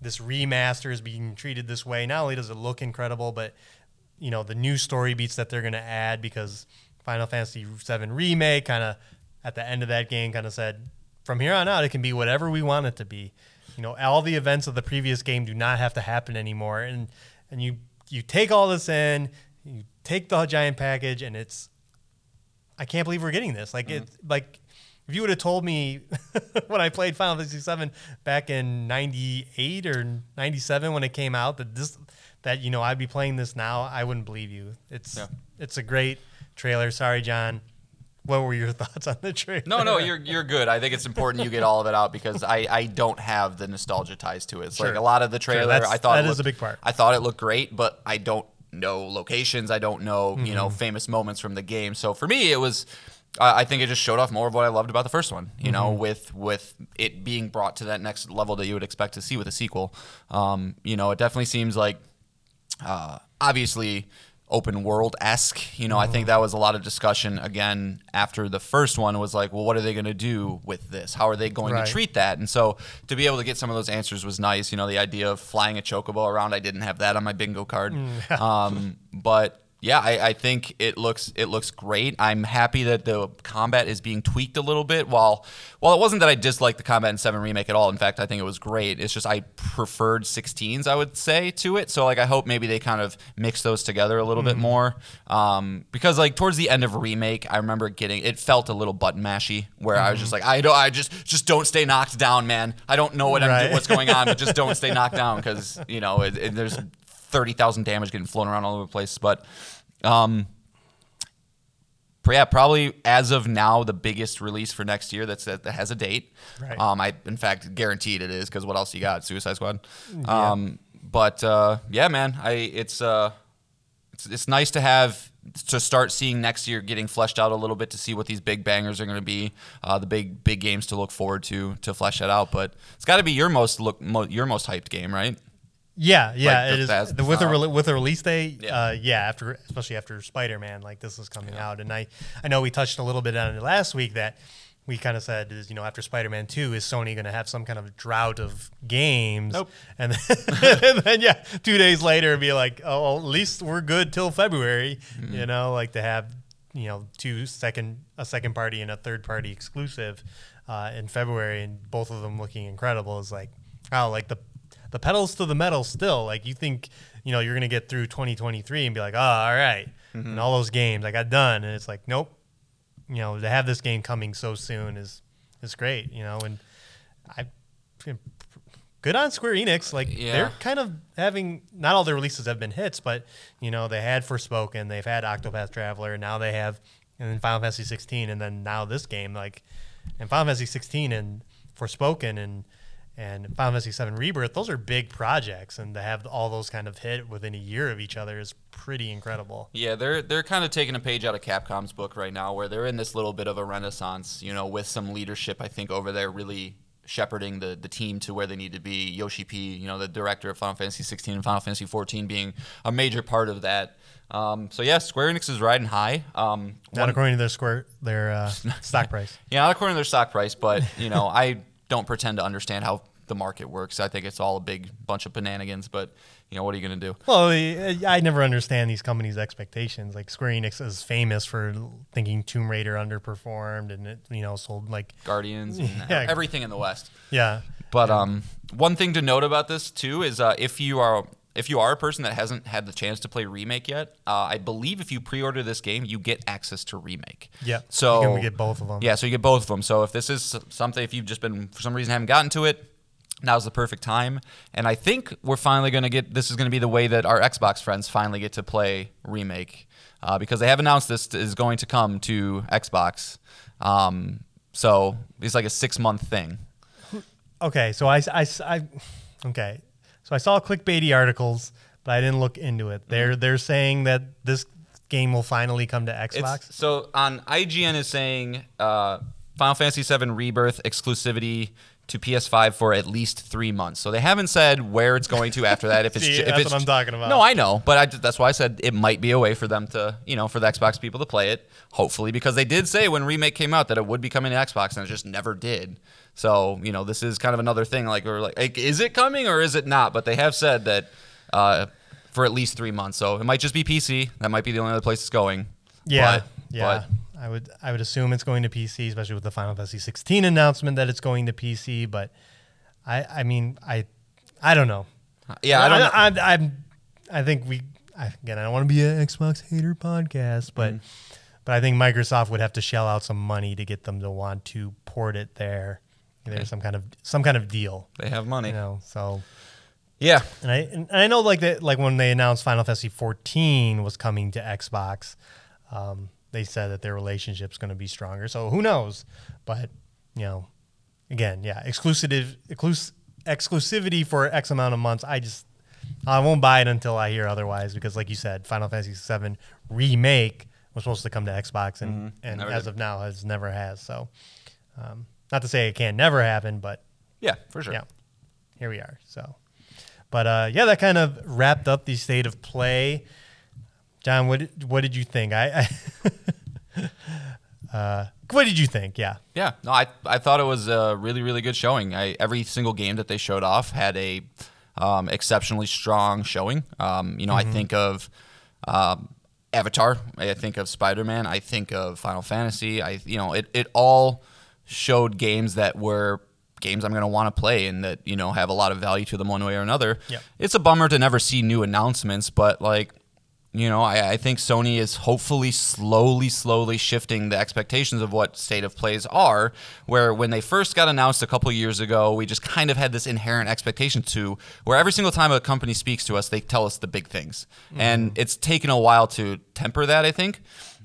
[SPEAKER 3] this remaster is being treated this way. Not only does it look incredible, but you know the new story beats that they're going to add because Final Fantasy VII remake kind of at the end of that game kind of said from here on out it can be whatever we want it to be. You know, all the events of the previous game do not have to happen anymore, and and you you take all this in, you take the giant package, and it's I can't believe we're getting this. Like
[SPEAKER 4] Mm-hmm.
[SPEAKER 3] it's like if you would have told me when I played Final Fantasy VII back in '98 or '97 when it came out that this that you know I'd be playing this now, I wouldn't believe you. It's
[SPEAKER 4] Yeah.
[SPEAKER 3] it's a great trailer. Sorry, Jon. What were your thoughts on the trailer?
[SPEAKER 4] No, no, you're you're good. I think it's important you get all of it out because I, I don't have the nostalgia ties to it. It's like a lot of the trailer.
[SPEAKER 3] that's-
[SPEAKER 4] I thought
[SPEAKER 3] that
[SPEAKER 4] it
[SPEAKER 3] is a big part.
[SPEAKER 4] I thought it looked great, but I don't know locations. I don't know you know
[SPEAKER 3] Mm-hmm.
[SPEAKER 4] famous moments from the game. So for me, it was. I think it just showed off more of what I loved about the first one. You know,
[SPEAKER 3] Mm-hmm.
[SPEAKER 4] with with it being brought to that next level that you would expect to see with a sequel. Um, you know, it definitely seems like uh, obviously open world esque. You know, I think that was a lot of discussion again after the first one was like, well, what are they going to do with this? How are they going
[SPEAKER 3] Right.
[SPEAKER 4] to treat that? And so to be able to get some of those answers was nice. You know, the idea of flying a chocobo around, I didn't have that on my bingo card. um, but yeah, I, I think it looks it looks great. I'm happy that the combat is being tweaked a little bit. While while it wasn't that I disliked the combat in Seven remake at all. In fact, I think it was great. It's just I preferred 16s, I would say, to it. So like I hope maybe they kind of mix those together a little bit more. Um, because like towards the end of remake, I remember getting it felt a little button mashy where I was just like I don't I just just don't stay knocked down, man. I don't know what I'm
[SPEAKER 3] Right.
[SPEAKER 4] what's going on, but just don't stay knocked down because you know it, it- there's thirty thousand damage getting flown around all over the place. But um, yeah, probably as of now the biggest release for next year that's that, has a date.
[SPEAKER 3] Right.
[SPEAKER 4] Um, I in fact guaranteed it is because what else you got? Suicide Squad. Um, but uh, yeah, man, I it's uh, it's it's nice to have to start seeing next year getting fleshed out a little bit to see what these big bangers are going to be, uh, the big big games to look forward to to flesh that out. But it's got to be your most look mo- your most hyped game, right?
[SPEAKER 3] Yeah, yeah,
[SPEAKER 4] Like
[SPEAKER 3] it
[SPEAKER 4] the
[SPEAKER 3] is with a with a release date.
[SPEAKER 4] Yeah.
[SPEAKER 3] Uh, yeah, after especially after Spider Man, like this is coming out, and I I know we touched a little bit on it last week that we kind of said is you know after Spider Man Two is Sony going to have some kind of drought of games?
[SPEAKER 4] Nope.
[SPEAKER 3] And then, and then yeah, two days later be like, oh, well, at least we're good till February.
[SPEAKER 4] Mm-hmm.
[SPEAKER 3] You know, like to have you know two second a second party and a third party exclusive uh, in February, and both of them looking incredible is like oh like the the pedals to the metal still. Like you think you know you're gonna get through 2023 and be like oh all right. Mm-hmm. And all those games I got done and it's like nope. You know to have this game coming so soon is is great you know and I good on Square Enix. Uh, like
[SPEAKER 4] Yeah.
[SPEAKER 3] they're kind of having not all their releases have been hits but you know they had Forspoken they've had Octopath Traveler and now they have and then Final Fantasy 16 and then now this game like and Final Fantasy 16 and Forspoken and and Final Fantasy 7 Rebirth, those are big projects, and to have all those kind of hit within a year of each other is pretty incredible.
[SPEAKER 4] Yeah, they're they're kind of taking a page out of Capcom's book right now, where they're in this little bit of a renaissance. You know, with some leadership, I think over there really shepherding the the team to where they need to be. Yoshi P, you know, the director of Final Fantasy 16 and Final Fantasy 14, being a major part of that. Um, so yeah, Square Enix is riding high. Um,
[SPEAKER 3] Not
[SPEAKER 4] one-
[SPEAKER 3] according to their square their uh, stock price.
[SPEAKER 4] yeah, not according to their stock price, but you know, I don't pretend to understand how the market works. I think it's all a big bunch of bananigans. But you know, what are you gonna do?
[SPEAKER 3] Well, I I never understand these companies' expectations. Like Square Enix is famous for thinking Tomb Raider underperformed, and it you know sold like
[SPEAKER 4] Guardians, and
[SPEAKER 3] Yeah.
[SPEAKER 4] everything in the West.
[SPEAKER 3] yeah.
[SPEAKER 4] But um, one thing to note about this too is uh, if you are if you are a person that hasn't had the chance to play remake yet, uh, I believe if you pre-order this game, you get access to remake.
[SPEAKER 3] Yeah.
[SPEAKER 4] So
[SPEAKER 3] can get both of them.
[SPEAKER 4] Yeah, so you get both of them. So if this is something, if you've just been for some reason haven't gotten to it, now's the perfect time. And I think we're finally going to get. This is going to be the way that our Xbox friends finally get to play remake uh, because they have announced this is going to come to Xbox. Um, so it's like a six month thing.
[SPEAKER 3] Okay, so I, I, I- okay, so I saw clickbaity articles, but I didn't look into it. They're they're saying that this game will finally come to Xbox.
[SPEAKER 4] It's, so on IGN is saying uh, Final Fantasy VII Rebirth exclusivity to PS5 for at least three months. So they haven't said where it's going to after that. If it's
[SPEAKER 3] See,
[SPEAKER 4] if
[SPEAKER 3] that's
[SPEAKER 4] it's
[SPEAKER 3] what I'm talking about.
[SPEAKER 4] No, I know, but I, that's why I said it might be a way for them to, you know, for the Xbox people to play it. Hopefully, because they did say when remake came out that it would be coming to Xbox, and it just never did. So you know, this is kind of another thing. Like we're like, like, is it coming or is it not? But they have said that uh, for at least three months. So it might just be PC. That might be the only other place it's going.
[SPEAKER 3] yeah,
[SPEAKER 4] But-
[SPEAKER 3] yeah.
[SPEAKER 4] but-
[SPEAKER 3] I would I would assume it's going to PC, especially with the Final Fantasy 16 announcement that it's going to PC. But I I mean I I don't know.
[SPEAKER 4] Yeah, I don't.
[SPEAKER 3] I, I, I'm I think we again I don't want to be an Xbox hater podcast, but
[SPEAKER 4] Mm-hmm.
[SPEAKER 3] but I think Microsoft would have to shell out some money to get them to want to port it there. There's some kind of some kind of deal,
[SPEAKER 4] They have money.
[SPEAKER 3] you know. So
[SPEAKER 4] Yeah.
[SPEAKER 3] and I and I know like that like when they announced Final Fantasy 14 was coming to Xbox, um, they said that their relationship's going to be stronger. So who knows? But you know, again, yeah, exclusive exclus- exclusivity for X amount of months. I just I won't buy it until I hear otherwise because, like you said, Final Fantasy 7 remake was supposed to come to Xbox and and
[SPEAKER 4] Never
[SPEAKER 3] as
[SPEAKER 4] did.
[SPEAKER 3] of now has never has. So um, not to say it can never happen, but
[SPEAKER 4] Yeah, for sure.
[SPEAKER 3] yeah, here we are. So, but uh, yeah, that kind of wrapped up the state of play. Jon, what did- what did you think? I, I uh, what did you think? Yeah,
[SPEAKER 4] Yeah, no, I I thought it was a really really good showing. I every single game that they showed off had a um, exceptionally strong showing. Um, you know, I think of um, Avatar. I think of Spider Man. I think of Final Fantasy. I you know it it all showed games that were games I'm going to want to play and that you know have a lot of value to them one way or another.
[SPEAKER 3] Yep.
[SPEAKER 4] It's a bummer to never see new announcements, but like you know, I, I think Sony is hopefully slowly, slowly shifting the expectations of what state of plays are. Where when they first got announced a couple years ago, we just kind of had this inherent expectation to where every single time a company speaks to us, they tell us the big things, mm-hmm. and it's taken a while to temper that, I think.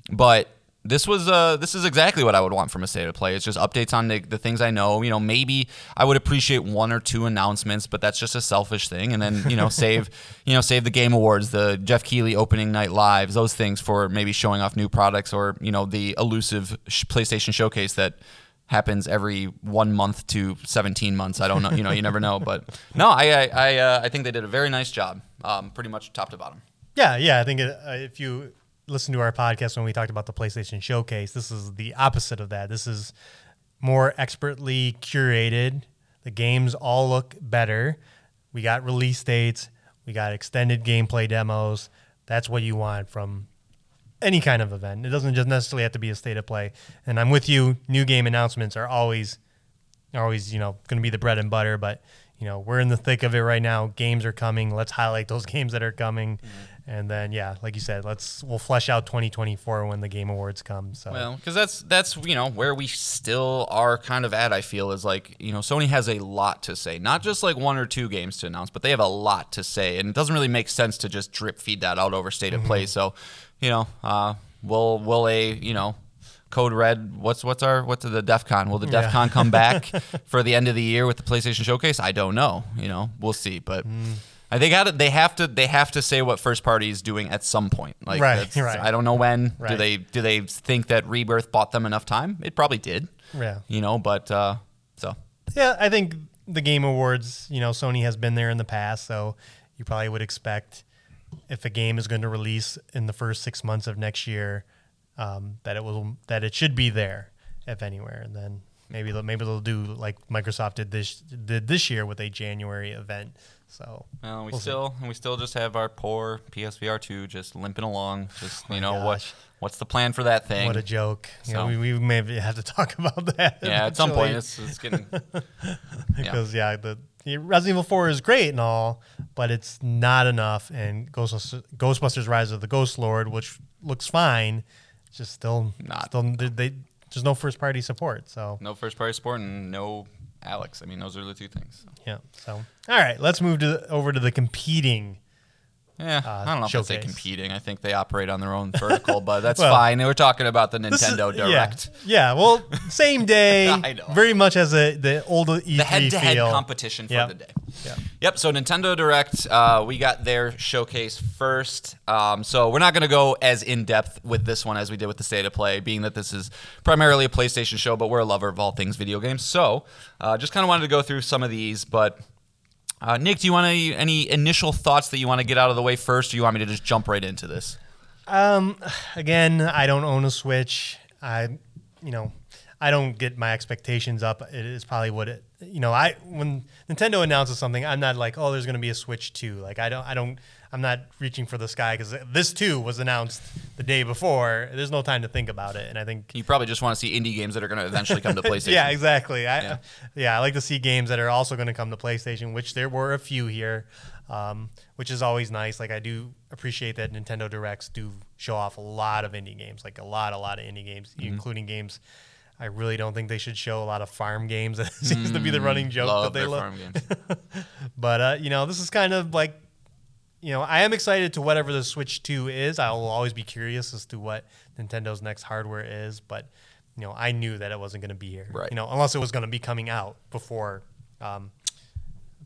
[SPEAKER 4] But this was uh this is exactly what I would want from a state of play. It's just updates on the, the things I know. You know, maybe I would appreciate one or two announcements, but that's just a selfish thing. And then you know, save you know save the game awards, the Jeff Keighley opening night lives, those things for maybe showing off new products or you know the elusive sh- PlayStation showcase that happens every one month to 17 months. I don't know. You know, you never know. But no, I I I, uh, I think they did a very nice job, um, pretty much top to bottom.
[SPEAKER 3] yeah, yeah. I think it, uh, if you listen to our podcast when we talked about the PlayStation Showcase, this is the opposite of that. This is more expertly curated. The games all look better. We got release dates. We got extended gameplay demos. That's what you want from any kind of event. It doesn't just necessarily have to be a state of play. And I'm with you. New game announcements are always, always you know, going to be the bread and butter. But you know, we're in the thick of it right now. Games are coming. Let's highlight those games that are coming. Mm-hmm. And then, yeah, like you said, let's we'll flesh out 2024 when the Game Awards come. So
[SPEAKER 4] Well, because that's that's you know where we still are kind of at. I feel is like you know Sony has a lot to say, not just like one or two games to announce, but they have a lot to say, and it doesn't really make sense to just drip feed that out over state of play. So, you know, uh, will will a you know. Code Red. What's what's our what's the DEF CON? Will the DEF
[SPEAKER 3] Yeah.
[SPEAKER 4] CON come back for the end of the year with the PlayStation Showcase? I don't know. You know, we'll see. But I think They have to. They have to say what first party is doing at some point. Like,
[SPEAKER 3] Right, right.
[SPEAKER 4] I don't know when. Do they do they think that Rebirth bought them enough time? It probably did.
[SPEAKER 3] Yeah.
[SPEAKER 4] You know, but uh, so
[SPEAKER 3] Yeah, I think the Game Awards, you know, Sony has been there in the past, so you probably would expect if a game is going to release in the first six months of next year, um, that it will that it should be there, if anywhere, and then maybe they'll, maybe they'll do like Microsoft did this did this year with a January event. So
[SPEAKER 4] well, we
[SPEAKER 3] We'll see.
[SPEAKER 4] still we still just have our poor PSVR two just limping along. Just you know what. What's the plan for that thing?
[SPEAKER 3] What a joke! You know, we, we maybe have to talk about that.
[SPEAKER 4] yeah, at some point it's, it's getting.
[SPEAKER 3] because yeah, the, the Resident Evil Four is great and all, but it's not enough. And Ghostbusters, Ghostbusters: Rise of the Ghost Lord, which looks fine, it's just still
[SPEAKER 4] Not.
[SPEAKER 3] Still, they there's no first party support. So
[SPEAKER 4] No first party support and no Alex. I mean, those are the two things.
[SPEAKER 3] yeah. So all right, let's move to the, over to the competing.
[SPEAKER 4] Yeah,
[SPEAKER 3] Uh,
[SPEAKER 4] I don't know if I'd say competing. I think they operate on their own vertical, but that's
[SPEAKER 3] Well,
[SPEAKER 4] fine. We're talking about the
[SPEAKER 3] This is-
[SPEAKER 4] Nintendo Direct.
[SPEAKER 3] Yeah, yeah. Well, same day.
[SPEAKER 4] I know.
[SPEAKER 3] Very much as a the old E3
[SPEAKER 4] The head-to-head
[SPEAKER 3] feel.
[SPEAKER 4] competition for
[SPEAKER 3] Yep.
[SPEAKER 4] the day.
[SPEAKER 3] Yeah.
[SPEAKER 4] Yep. So Nintendo Direct, uh, we got their showcase first. Um, so we're not going to go as in depth with this one as we did with the State of Play, being that this is primarily a PlayStation show, but we're a lover of all things video games. So uh, just kind of wanted to go through some of these. But uh, Nick, do you want any, any initial thoughts that you want to get out of the way first, or you want me to just jump right into this?
[SPEAKER 3] Um, again, I don't own a Switch. I, you know, I don't get my expectations up. It is probably what it, you know, I when Nintendo announces something, I'm not like, oh, there's going to be a Switch 2. Like I don't, I don't, I'm not reaching for the sky because this too was announced the day before. There's no time to think about it, and I think
[SPEAKER 4] You probably just want to see indie games that are going to eventually come to PlayStation.
[SPEAKER 3] yeah, exactly. I,
[SPEAKER 4] Yeah.
[SPEAKER 3] yeah. I like to see games that are also going to come to PlayStation, which there were a few here, um, which is always nice. Like I do appreciate that Nintendo Directs do show off a lot of indie games, like a lot, a lot of indie games,
[SPEAKER 4] Mm-hmm.
[SPEAKER 3] including games. I really don't think they should show a lot of farm games. That seems to be the running joke
[SPEAKER 4] Mm,
[SPEAKER 3] that they love.
[SPEAKER 4] farm games.
[SPEAKER 3] But uh, you know, this is kind of like, you know, I am excited to whatever the Switch Two is. I will always be curious as to what Nintendo's next hardware is. But you know, I knew that it wasn't going to be here.
[SPEAKER 4] Right.
[SPEAKER 3] You know, unless it was going to be coming out before um,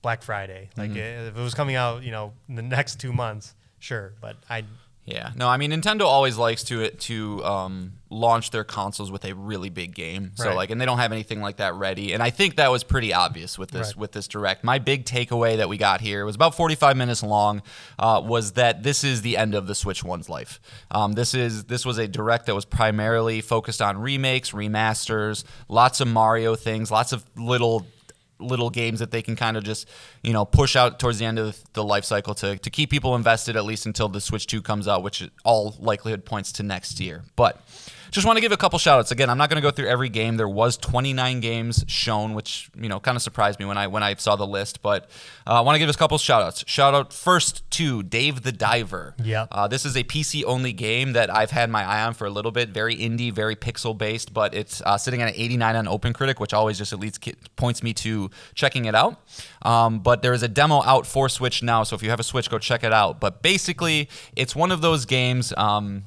[SPEAKER 3] Black Friday. Like
[SPEAKER 4] Mm-hmm.
[SPEAKER 3] if it was coming out, you know, in the next two months, sure. But I,
[SPEAKER 4] Yeah, no, I mean Nintendo always likes to to um, launch their consoles with a really big game. So
[SPEAKER 3] Right.
[SPEAKER 4] like, and they don't have anything like that ready. And I think that was pretty obvious with this
[SPEAKER 3] Right.
[SPEAKER 4] with this direct. My big takeaway that we got here it was about 45 minutes long. Uh, was that this is the end of the Switch One's life. Um, this is this was a direct that was primarily focused on remakes, remasters, lots of Mario things, lots of little little games that they can kind of just you know push out towards the end of the life cycle to, to keep people invested at least until the switch 2 comes out which all likelihood points to next year. But just want to give a couple shout outs again i'm not going to go through every game there was 29 games shown which you know kind of surprised me when i when i saw the list but uh, i want to give us a couple shout outs shout out first to dave the diver
[SPEAKER 3] Yep.
[SPEAKER 4] uh, this is a PC only game that I've had my eye on for a little bit. Very indie, very pixel based, but it's uh, sitting at an 89 on OpenCritic, which always just at least points me to checking it out. Um, but there is a demo out for Switch now, so if you have a Switch, go check it out. But basically, it's one of those games. Um,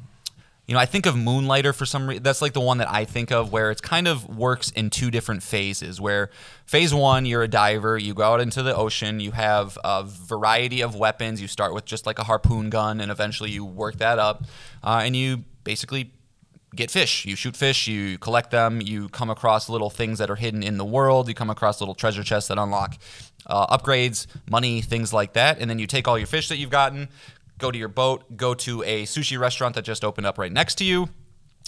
[SPEAKER 4] you know, I think of Moonlighter for some reason. That's like the one that I think of where it's kind of works in two different phases. Where phase one, you're a diver, you go out into the ocean, you have a variety of weapons. You start with just like a harpoon gun, and eventually you work that up, uh, and you basically get fish. You shoot fish, you collect them, you come across little things that are hidden in the world, you come across little treasure chests that unlock uh, upgrades, money, things like that. And then you take all your fish that you've gotten, go to your boat, go to a sushi restaurant that just opened up right next to you.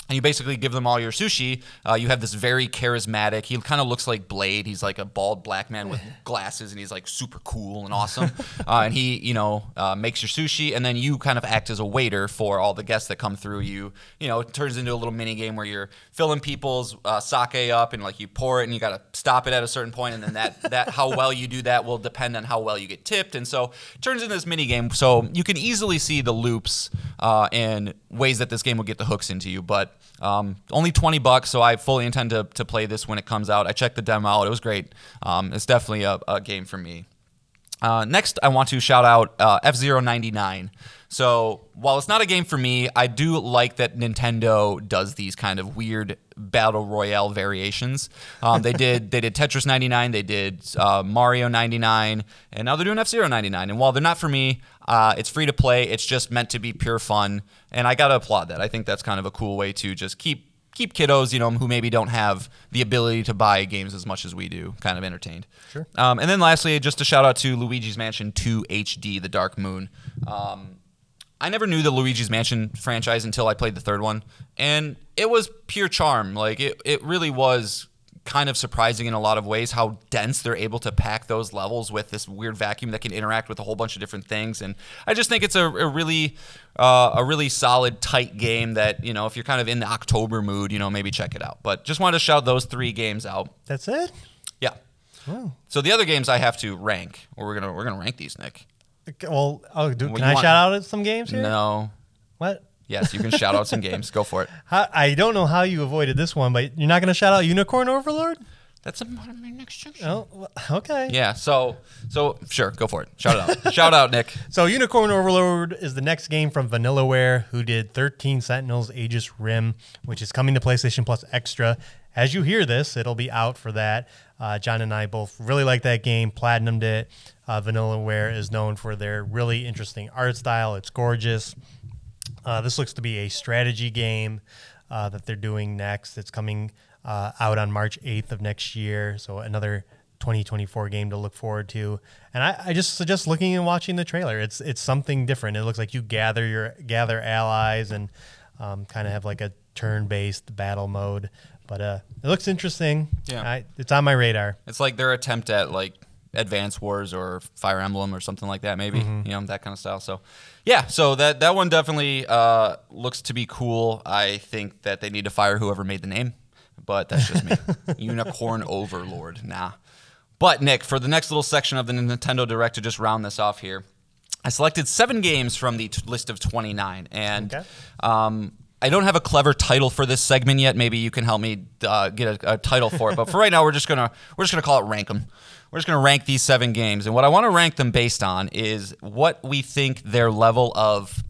[SPEAKER 4] And you basically give them all your sushi. Uh, you have this very charismatic. He kind of looks like Blade. He's like a bald black man with glasses, and he's like super cool and awesome. uh, and he, you know, uh, makes your sushi, and then you kind of act as a waiter for all the guests that come through. You, you know, it turns into a little mini game where you're filling people's uh, sake up, and like you pour it, and you got to stop it at a certain point, and then that that how well you do that will depend on how well you get tipped, and so it turns into this mini game. So you can easily see the loops uh, and ways that this game will get the hooks into you, but. Um, only 20 bucks, so I fully intend to, to play this when it comes out. I checked the demo out, it was great. Um, it's definitely a, a game for me. Uh, next, I want to shout out uh, F Zero ninety nine. So while it's not a game for me, I do like that Nintendo does these kind of weird battle royale variations. Um, they did they did Tetris ninety nine, they did uh, Mario ninety nine, and now they're doing F Zero 99. And while they're not for me, uh, it's free to play. It's just meant to be pure fun, and I gotta applaud that. I think that's kind of a cool way to just keep keep kiddos, you know, who maybe don't have the ability to buy games as much as we do, kind of entertained.
[SPEAKER 3] Sure.
[SPEAKER 4] Um, and then lastly, just a shout out to Luigi's Mansion 2 HD, The Dark Moon. Um, I never knew the Luigi's Mansion franchise until I played the third one, and it was pure charm. Like it, it really was kind of surprising in a lot of ways how dense they're able to pack those levels with this weird vacuum that can interact with a whole bunch of different things. And I just think it's a, a really uh, a really solid, tight game that you know if you're kind of in the October mood, you know maybe check it out. But just wanted to shout those three games out.
[SPEAKER 3] That's it.
[SPEAKER 4] Yeah. So the other games I have to rank, or we're gonna we're gonna rank these, Nick.
[SPEAKER 3] Okay, Well, oh, do,
[SPEAKER 4] Well,
[SPEAKER 3] can
[SPEAKER 4] you
[SPEAKER 3] I
[SPEAKER 4] want-
[SPEAKER 3] shout out some games here?
[SPEAKER 4] No.
[SPEAKER 3] What?
[SPEAKER 4] Yes, you can shout out some games. Go for it.
[SPEAKER 3] How, I don't know how you avoided this one, but you're not going to shout out Unicorn Overlord?
[SPEAKER 4] That's a part of my next section.
[SPEAKER 3] Oh, well, okay.
[SPEAKER 4] Yeah. So so sure, go for it. Shout it out. shout out, Nick.
[SPEAKER 3] So Unicorn Overlord is the next game from Vanillaware, who did 13 Sentinels Aegis Rim, which is coming to PlayStation Plus Extra. As you hear this, it'll be out for that. Uh, Jon and I both really like that game, platinumed it. Uh, Vanillaware is known for their really interesting art style. It's gorgeous. Uh, this looks to be a strategy game uh, that they're doing next. It's coming uh, out on March 8th of next year. So another 2024 game to look forward to. And I, I just suggest looking and watching the trailer. It's it's something different. It looks like you gather your gather allies and um, kind of have like a turn-based battle mode. But uh, it looks interesting.
[SPEAKER 4] Yeah.
[SPEAKER 3] I, it's on my radar.
[SPEAKER 4] It's like their attempt at like Advance Wars or Fire Emblem or something like that, maybe you know that kind of style. So, yeah, so that that one definitely uh, looks to be cool. I think that they need to fire whoever made the name, but that's just me. Unicorn Overlord, nah. But Nick, for the next little section of the Nintendo Direct to just round this off here, I selected seven games from the t- list of 29, and
[SPEAKER 3] Okay.
[SPEAKER 4] um, I don't have a clever title for this segment yet. Maybe you can help me uh, get a, a title for it. But for right now, we're just gonna we're just gonna call it rank them. We're just gonna rank these seven games, and what I want to rank them based on is what we think their level of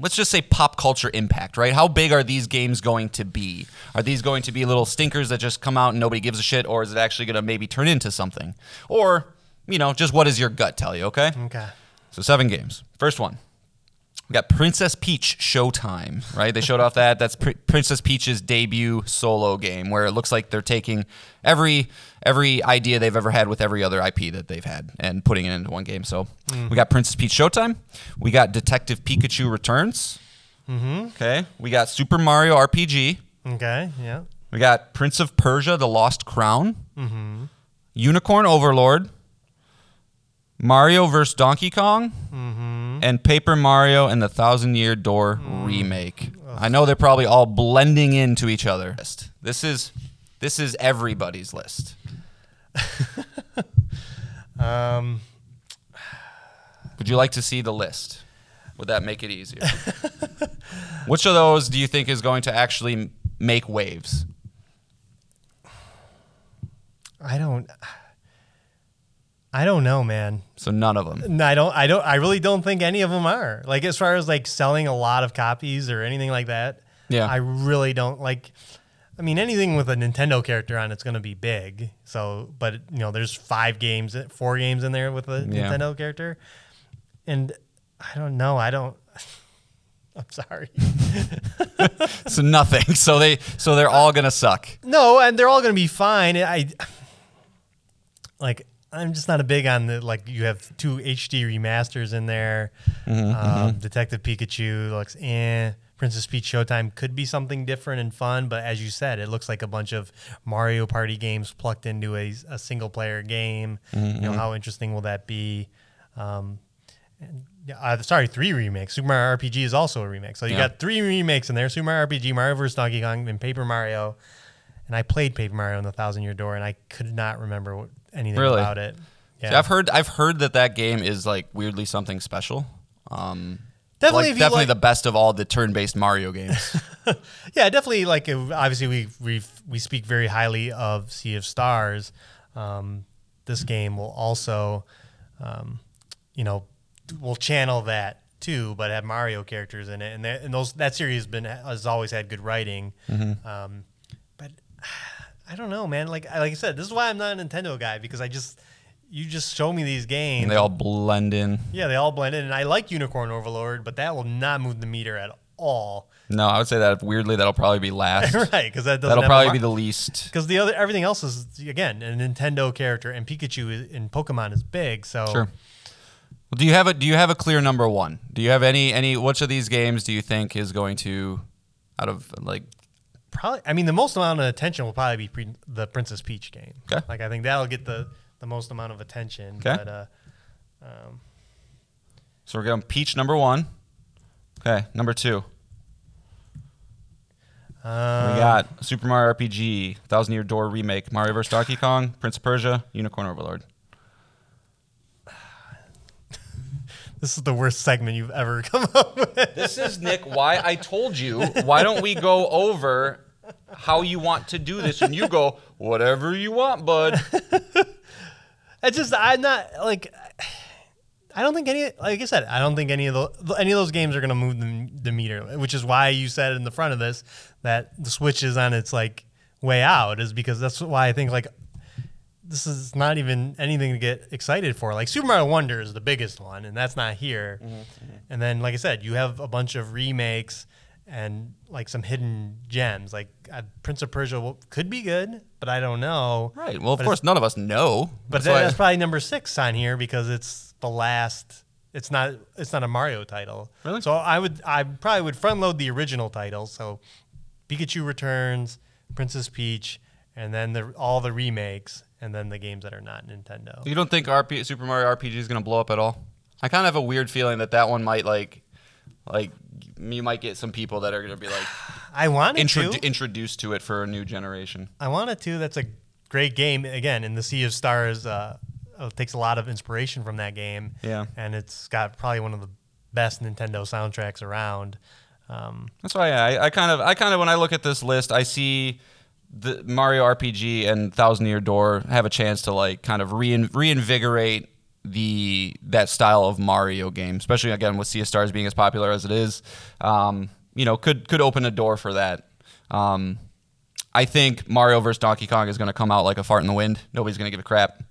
[SPEAKER 4] let's just say pop culture impact, right? How big are these games going to be? Are these going to be little stinkers that just come out and nobody gives a shit, or is it actually going to maybe turn into something? Or, you know, just what does your gut tell you, okay?
[SPEAKER 3] Okay.
[SPEAKER 4] So seven games. First one. We got Princess Peach Showtime, right? They showed off that. That's Pr- Princess Peach's debut solo game, where it looks like they're taking every every idea they've ever had with every other IP that they've had and putting it into one game. So we got Princess Peach Showtime. We got Detective Pikachu Returns. Mm-hmm. Okay. We got Super Mario RPG.
[SPEAKER 3] Okay. Yeah.
[SPEAKER 4] We got Prince of Persia: The Lost Crown. Mm-hmm. Unicorn Overlord. Mario vs. Donkey Kong. And Paper Mario and the Thousand Year Door remake. I know they're probably all blending into each other. This is this is everybody's list.
[SPEAKER 3] Um,
[SPEAKER 4] Would you like to see the list? Would that make it easier? Which of those do you think is going to actually make waves?
[SPEAKER 3] I don't. I don't know, man.
[SPEAKER 4] So none of them.
[SPEAKER 3] No, I don't. I don't. I really don't think any of them are. Like as far as like selling a lot of copies or anything like that.
[SPEAKER 4] Yeah.
[SPEAKER 3] I really don't like. I mean, anything with a Nintendo character on it's going to be big. So, but you know, there's five games, four games in there with a
[SPEAKER 4] Yeah.
[SPEAKER 3] Nintendo character, and I don't know. I don't. I'm sorry.
[SPEAKER 4] So nothing. So they so they're all gonna suck.
[SPEAKER 3] No, and they're all going to be fine. I like. I'm just not a big on the like. You have two HD remasters in there. um, Detective Pikachu looks eh. Princess Peach Showtime could be something different and fun, but as you said, it looks like a bunch of Mario Party games plucked into a, a single player game. You know how interesting will that be? Um, and, uh, sorry, three remakes. Super Mario RPG is also a remake. So you
[SPEAKER 4] Yeah.
[SPEAKER 3] got three remakes in there: Super Mario RPG, Mario vs Donkey Kong, and Paper Mario. And I played Paper Mario in the Thousand Year Door, and I could not remember what, anything
[SPEAKER 4] Really?
[SPEAKER 3] about it.
[SPEAKER 4] See, I've heard I've heard that that game is like weirdly something special. Um,
[SPEAKER 3] Definitely
[SPEAKER 4] like, definitely
[SPEAKER 3] like-
[SPEAKER 4] the best of all the turn-based Mario games.
[SPEAKER 3] Yeah, definitely. Like obviously, we we we speak very highly of Sea of Stars. Um, this game will also, um, you know, will channel that too, but have Mario characters in it, and, and those that series has been has always had good writing. Um, but I don't know, man. Like like I said, this is why I'm not a Nintendo guy because I just you just show me these games.
[SPEAKER 4] and they all blend in.
[SPEAKER 3] yeah, they all blend in, and I like Unicorn Overlord, but that will not move the meter at all.
[SPEAKER 4] No, I would say that weirdly that'll probably be last.
[SPEAKER 3] right? Because that doesn't
[SPEAKER 4] That'll probably be the least.
[SPEAKER 3] because the other everything else is again a Nintendo character, and Pikachu in Pokemon is big. So
[SPEAKER 4] Sure. Well, do you have a do you have a clear number one? Do you have any any which of these games do you think is going to out of like
[SPEAKER 3] probably. I mean, the most amount of attention will probably be pre- the Princess Peach game.
[SPEAKER 4] Okay.
[SPEAKER 3] Like I think that'll get the the most amount of attention.
[SPEAKER 4] Okay.
[SPEAKER 3] But uh, um,
[SPEAKER 4] So we're going Peach number one. Okay, number two.
[SPEAKER 3] uh,
[SPEAKER 4] we got Super Mario RPG, Thousand Year Door remake, Mario vs Donkey Kong, Prince of Persia, Unicorn Overlord.
[SPEAKER 3] This is the worst segment you've ever come up with.
[SPEAKER 4] This is Nick. Why I told you. Why don't we go over how you want to do this? And you go whatever you want, bud.
[SPEAKER 3] It's just I'm not like I don't think any like I said I don't think any of the any of those games are gonna move the, the meter, which is why you said in the front of this that the Switch is on its like way out is because that's why I think like this is not even anything to get excited for. Like Super Mario Wonder is the biggest one, and that's not here. And then, like I said, you have a bunch of remakes and like some hidden gems. Like uh, Prince of Persia could be good, but I don't know.
[SPEAKER 4] Right. Well, of
[SPEAKER 3] But
[SPEAKER 4] course, none of us know.
[SPEAKER 3] But
[SPEAKER 4] That's
[SPEAKER 3] that's probably number six on here because it's the last. It's not. It's not a Mario title.
[SPEAKER 4] Really?
[SPEAKER 3] So I would. I probably would front load the original title. So Pikachu Returns, Princess Peach, and then the all the remakes, and then the games that are not Nintendo.
[SPEAKER 4] you don't think RP, Super Mario RPG is going to blow up at all? I kind of have a weird feeling that that one might like, like you might get some people that are going to be like
[SPEAKER 3] I wanted
[SPEAKER 4] intro-
[SPEAKER 3] to.
[SPEAKER 4] introduced to it for a new generation.
[SPEAKER 3] I wanted to. That's a great game. Again, in the Sea of Stars, uh, uh, takes a lot of inspiration from that game.
[SPEAKER 4] Yeah.
[SPEAKER 3] And it's got probably one of the best Nintendo soundtracks around. Um,
[SPEAKER 4] That's why I, I kind of, I kind of, when I look at this list, I see the Mario RPG and Thousand Year Door have a chance to like kind of rein, reinvigorate the that style of Mario game, especially again with Sea of Stars being as popular as it is. Um, you know, could could open a door for that. Um, I think Mario vs Donkey Kong is going to come out like a fart in the wind. Nobody's going to give a crap.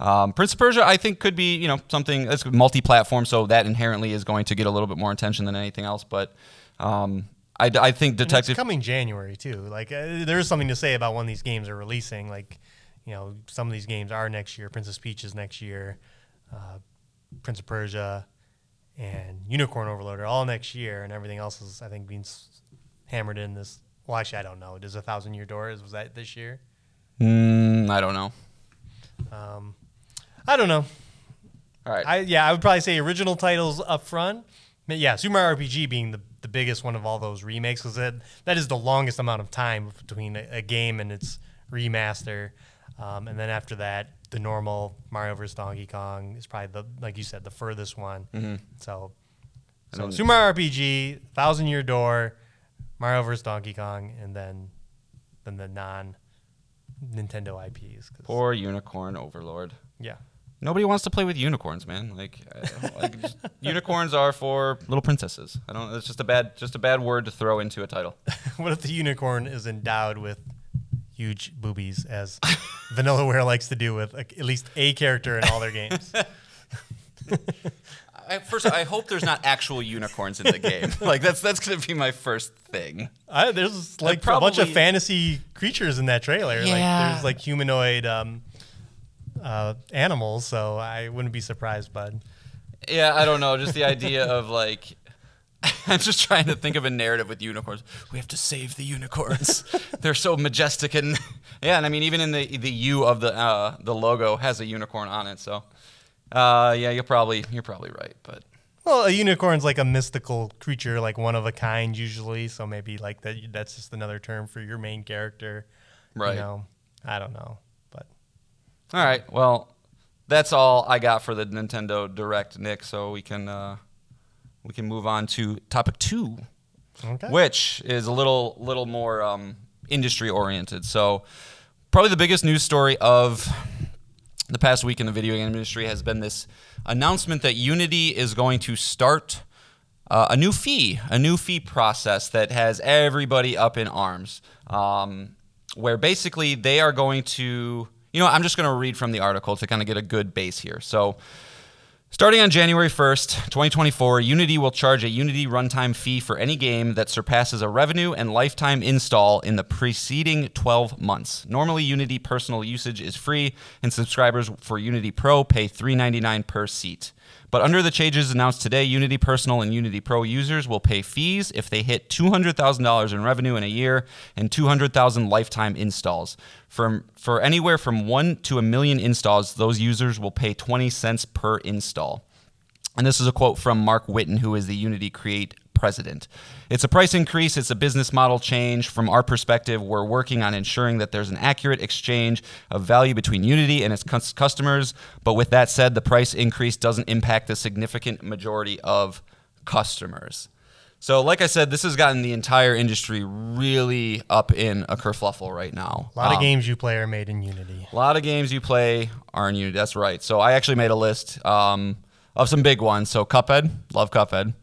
[SPEAKER 4] Um, Prince of Persia, I think, could be you know something that's multi-platform, so that inherently is going to get a little bit more attention than anything else. But um, I, I think Detective.
[SPEAKER 3] coming January too. Like uh, there is something to say about when these games are releasing. Like you know, some of these games are next year. Princess Peach is next year. Uh, Prince of Persia and Unicorn Overload are all next year, and everything else is I think being s- hammered in this. Well, actually, I don't know. Does a Thousand Year Door is was that this year?
[SPEAKER 4] Mm, I don't know.
[SPEAKER 3] Um, I don't know.
[SPEAKER 4] All right.
[SPEAKER 3] I yeah, I would probably say original titles up front. Yeah, Super Mario RPG being the, the biggest one of all those remakes because that that is the longest amount of time between a, a game and its remaster. Um, and then after that, the normal Mario vs Donkey Kong is probably the like you said the furthest one. So, so
[SPEAKER 4] then-
[SPEAKER 3] Super Mario RPG, Thousand Year Door, Mario vs Donkey Kong, and then then the non Nintendo IPs.
[SPEAKER 4] Poor Unicorn Overlord.
[SPEAKER 3] yeah.
[SPEAKER 4] Nobody wants to play with unicorns, man. Like, like just- unicorns are for little princesses. I don't. It's just a bad, just a bad word to throw into a title.
[SPEAKER 3] What if the unicorn is endowed with huge boobies, as Vanillaware likes to do with like, at least a character in all their games?
[SPEAKER 4] I, first, I hope there's not actual unicorns in the game. Like that's that's gonna be my first thing.
[SPEAKER 3] I, there's like a bunch of fantasy creatures in that trailer. Like
[SPEAKER 4] Yeah.
[SPEAKER 3] there's like humanoid um, uh, animals, so I wouldn't be surprised, bud.
[SPEAKER 4] Yeah, I don't know. Just the idea of like, I'm just trying to think of a narrative with unicorns. We have to save the unicorns. They're so majestic and yeah, and I mean even in the the U of the uh, the logo has a unicorn on it. So uh, yeah, you're probably you're probably right, but.
[SPEAKER 3] Well, a unicorn's like a mystical creature, like one of a kind usually. So maybe like that. That's just another term for your main character.
[SPEAKER 4] Right.
[SPEAKER 3] You know, I don't know,
[SPEAKER 4] All right. Well, that's all I got for the Nintendo Direct, Nick. So we can uh, we can move on to topic two,
[SPEAKER 3] okay.
[SPEAKER 4] which is a little little more um, industry oriented. So probably the biggest news story of the past week in the video game industry has been this announcement that Unity is going to start uh, a new fee, a new fee process that has everybody up in arms. Um, where basically they are going to, you know, I'm just going to read from the article to kind of get a good base here. So, Starting on January 1st, 2024, Unity will charge a Unity runtime fee for any game that surpasses a revenue and lifetime install in the preceding 12 months. Normally, Unity personal usage is free, and subscribers for Unity Pro pay $3.99 per seat. But under the changes announced today, Unity Personal and Unity Pro users will pay fees if they hit $200,000 in revenue in a year and 200,000 lifetime installs. From, for anywhere from 1 to a million installs, those users will pay 20 cents per install. And this is a quote from Marc Whitten, who is the Unity Create president. It's a price increase, it's a business model change. From our perspective, we're working on ensuring that there's an accurate exchange of value between Unity and its customers. But with that said, the price increase doesn't impact the significant majority of customers. So, like I said, this has gotten the entire industry really up in a kerfluffle right now.
[SPEAKER 3] A lot of
[SPEAKER 4] Um,
[SPEAKER 3] games you play are made in Unity.
[SPEAKER 4] a lot of games you play are in Unity. That's right. So I actually made a list um, of some big ones. So Cuphead, love Cuphead.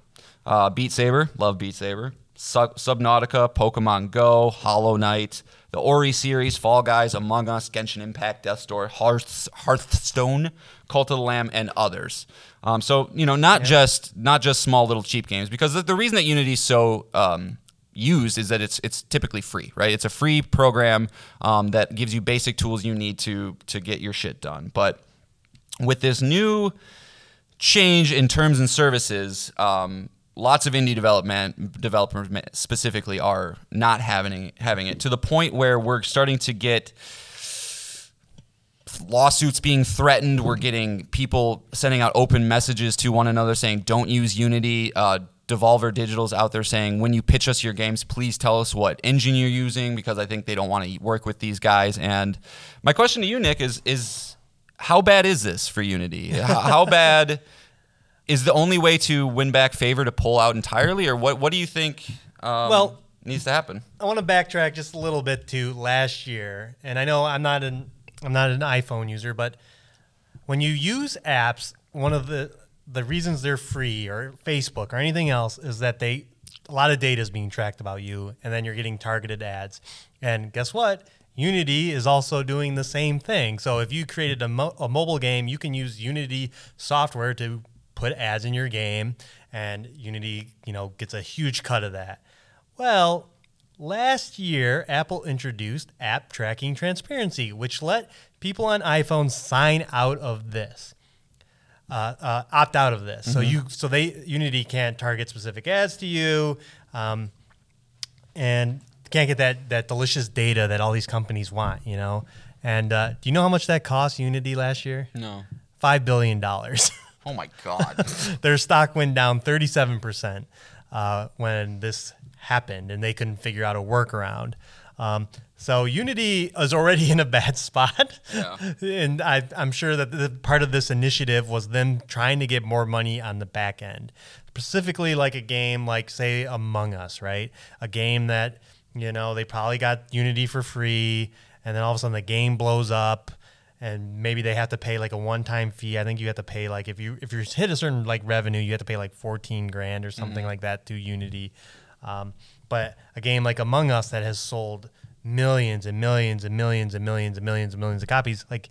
[SPEAKER 4] Uh, Beat Saber, love Beat Saber. Sub- Subnautica, Pokemon Go, Hollow Knight, the Ori series, Fall Guys, Among Us, Genshin Impact, Death Door, Hearth- Hearthstone, Cult of the Lamb, and others. Um, so you know, not just not just small little cheap games, because the, the reason that Unity is so um, used is that it's it's typically free, right? It's a free program um, that gives you basic tools you need to to get your shit done. But with this new change in terms and services, um, lots of indie development developers specifically are not having having it to the point where we're starting to get lawsuits being threatened. We're getting people sending out open messages to one another saying, "Don't use Unity." Uh, Devolver Digital's out there saying, "When you pitch us your games, please tell us what engine you're using," because I think they don't want to work with these guys. And my question to you, Nick, is is how bad is this for Unity? how, how bad is the only way to win back favor to pull out entirely, or what? What do you think? Um,
[SPEAKER 3] Well-
[SPEAKER 4] needs to happen.
[SPEAKER 3] I want to backtrack just a little bit to last year, and I know I'm not an I'm not an iPhone user, but when you use apps, one of the the reasons they're free or Facebook or anything else is that they a lot of data is being tracked about you, and then you're getting targeted ads. And guess what? Unity is also doing the same thing. So if you created a, mo- a mobile game, you can use Unity software to put ads in your game, and Unity, you know, gets a huge cut of that. Well, last year, Apple introduced app tracking transparency, which let people on iPhones sign out of this, uh, uh, opt out of this. So you, so they Unity can't target specific ads to you, um, and can't get that that delicious data that all these companies want. You know, and uh, do you know how much that cost Unity last year?
[SPEAKER 4] No.
[SPEAKER 3] Five billion dollars.
[SPEAKER 4] Oh my God.
[SPEAKER 3] their stock went down 37% uh, when this happened and they couldn't figure out a workaround. Um, so Unity is already in a bad spot.
[SPEAKER 4] Yeah.
[SPEAKER 3] and I, I'm sure that the part of this initiative was them trying to get more money on the back end, specifically like a game like, say, Among Us, right? A game that, you know, they probably got Unity for free and then all of a sudden the game blows up and maybe they have to pay like a one-time fee. I think you have to pay like if you if you hit a certain like revenue, you have to pay like 14 grand or something like that to Unity. Um, but a game like Among Us that has sold millions and millions and millions and millions and millions and millions of copies, like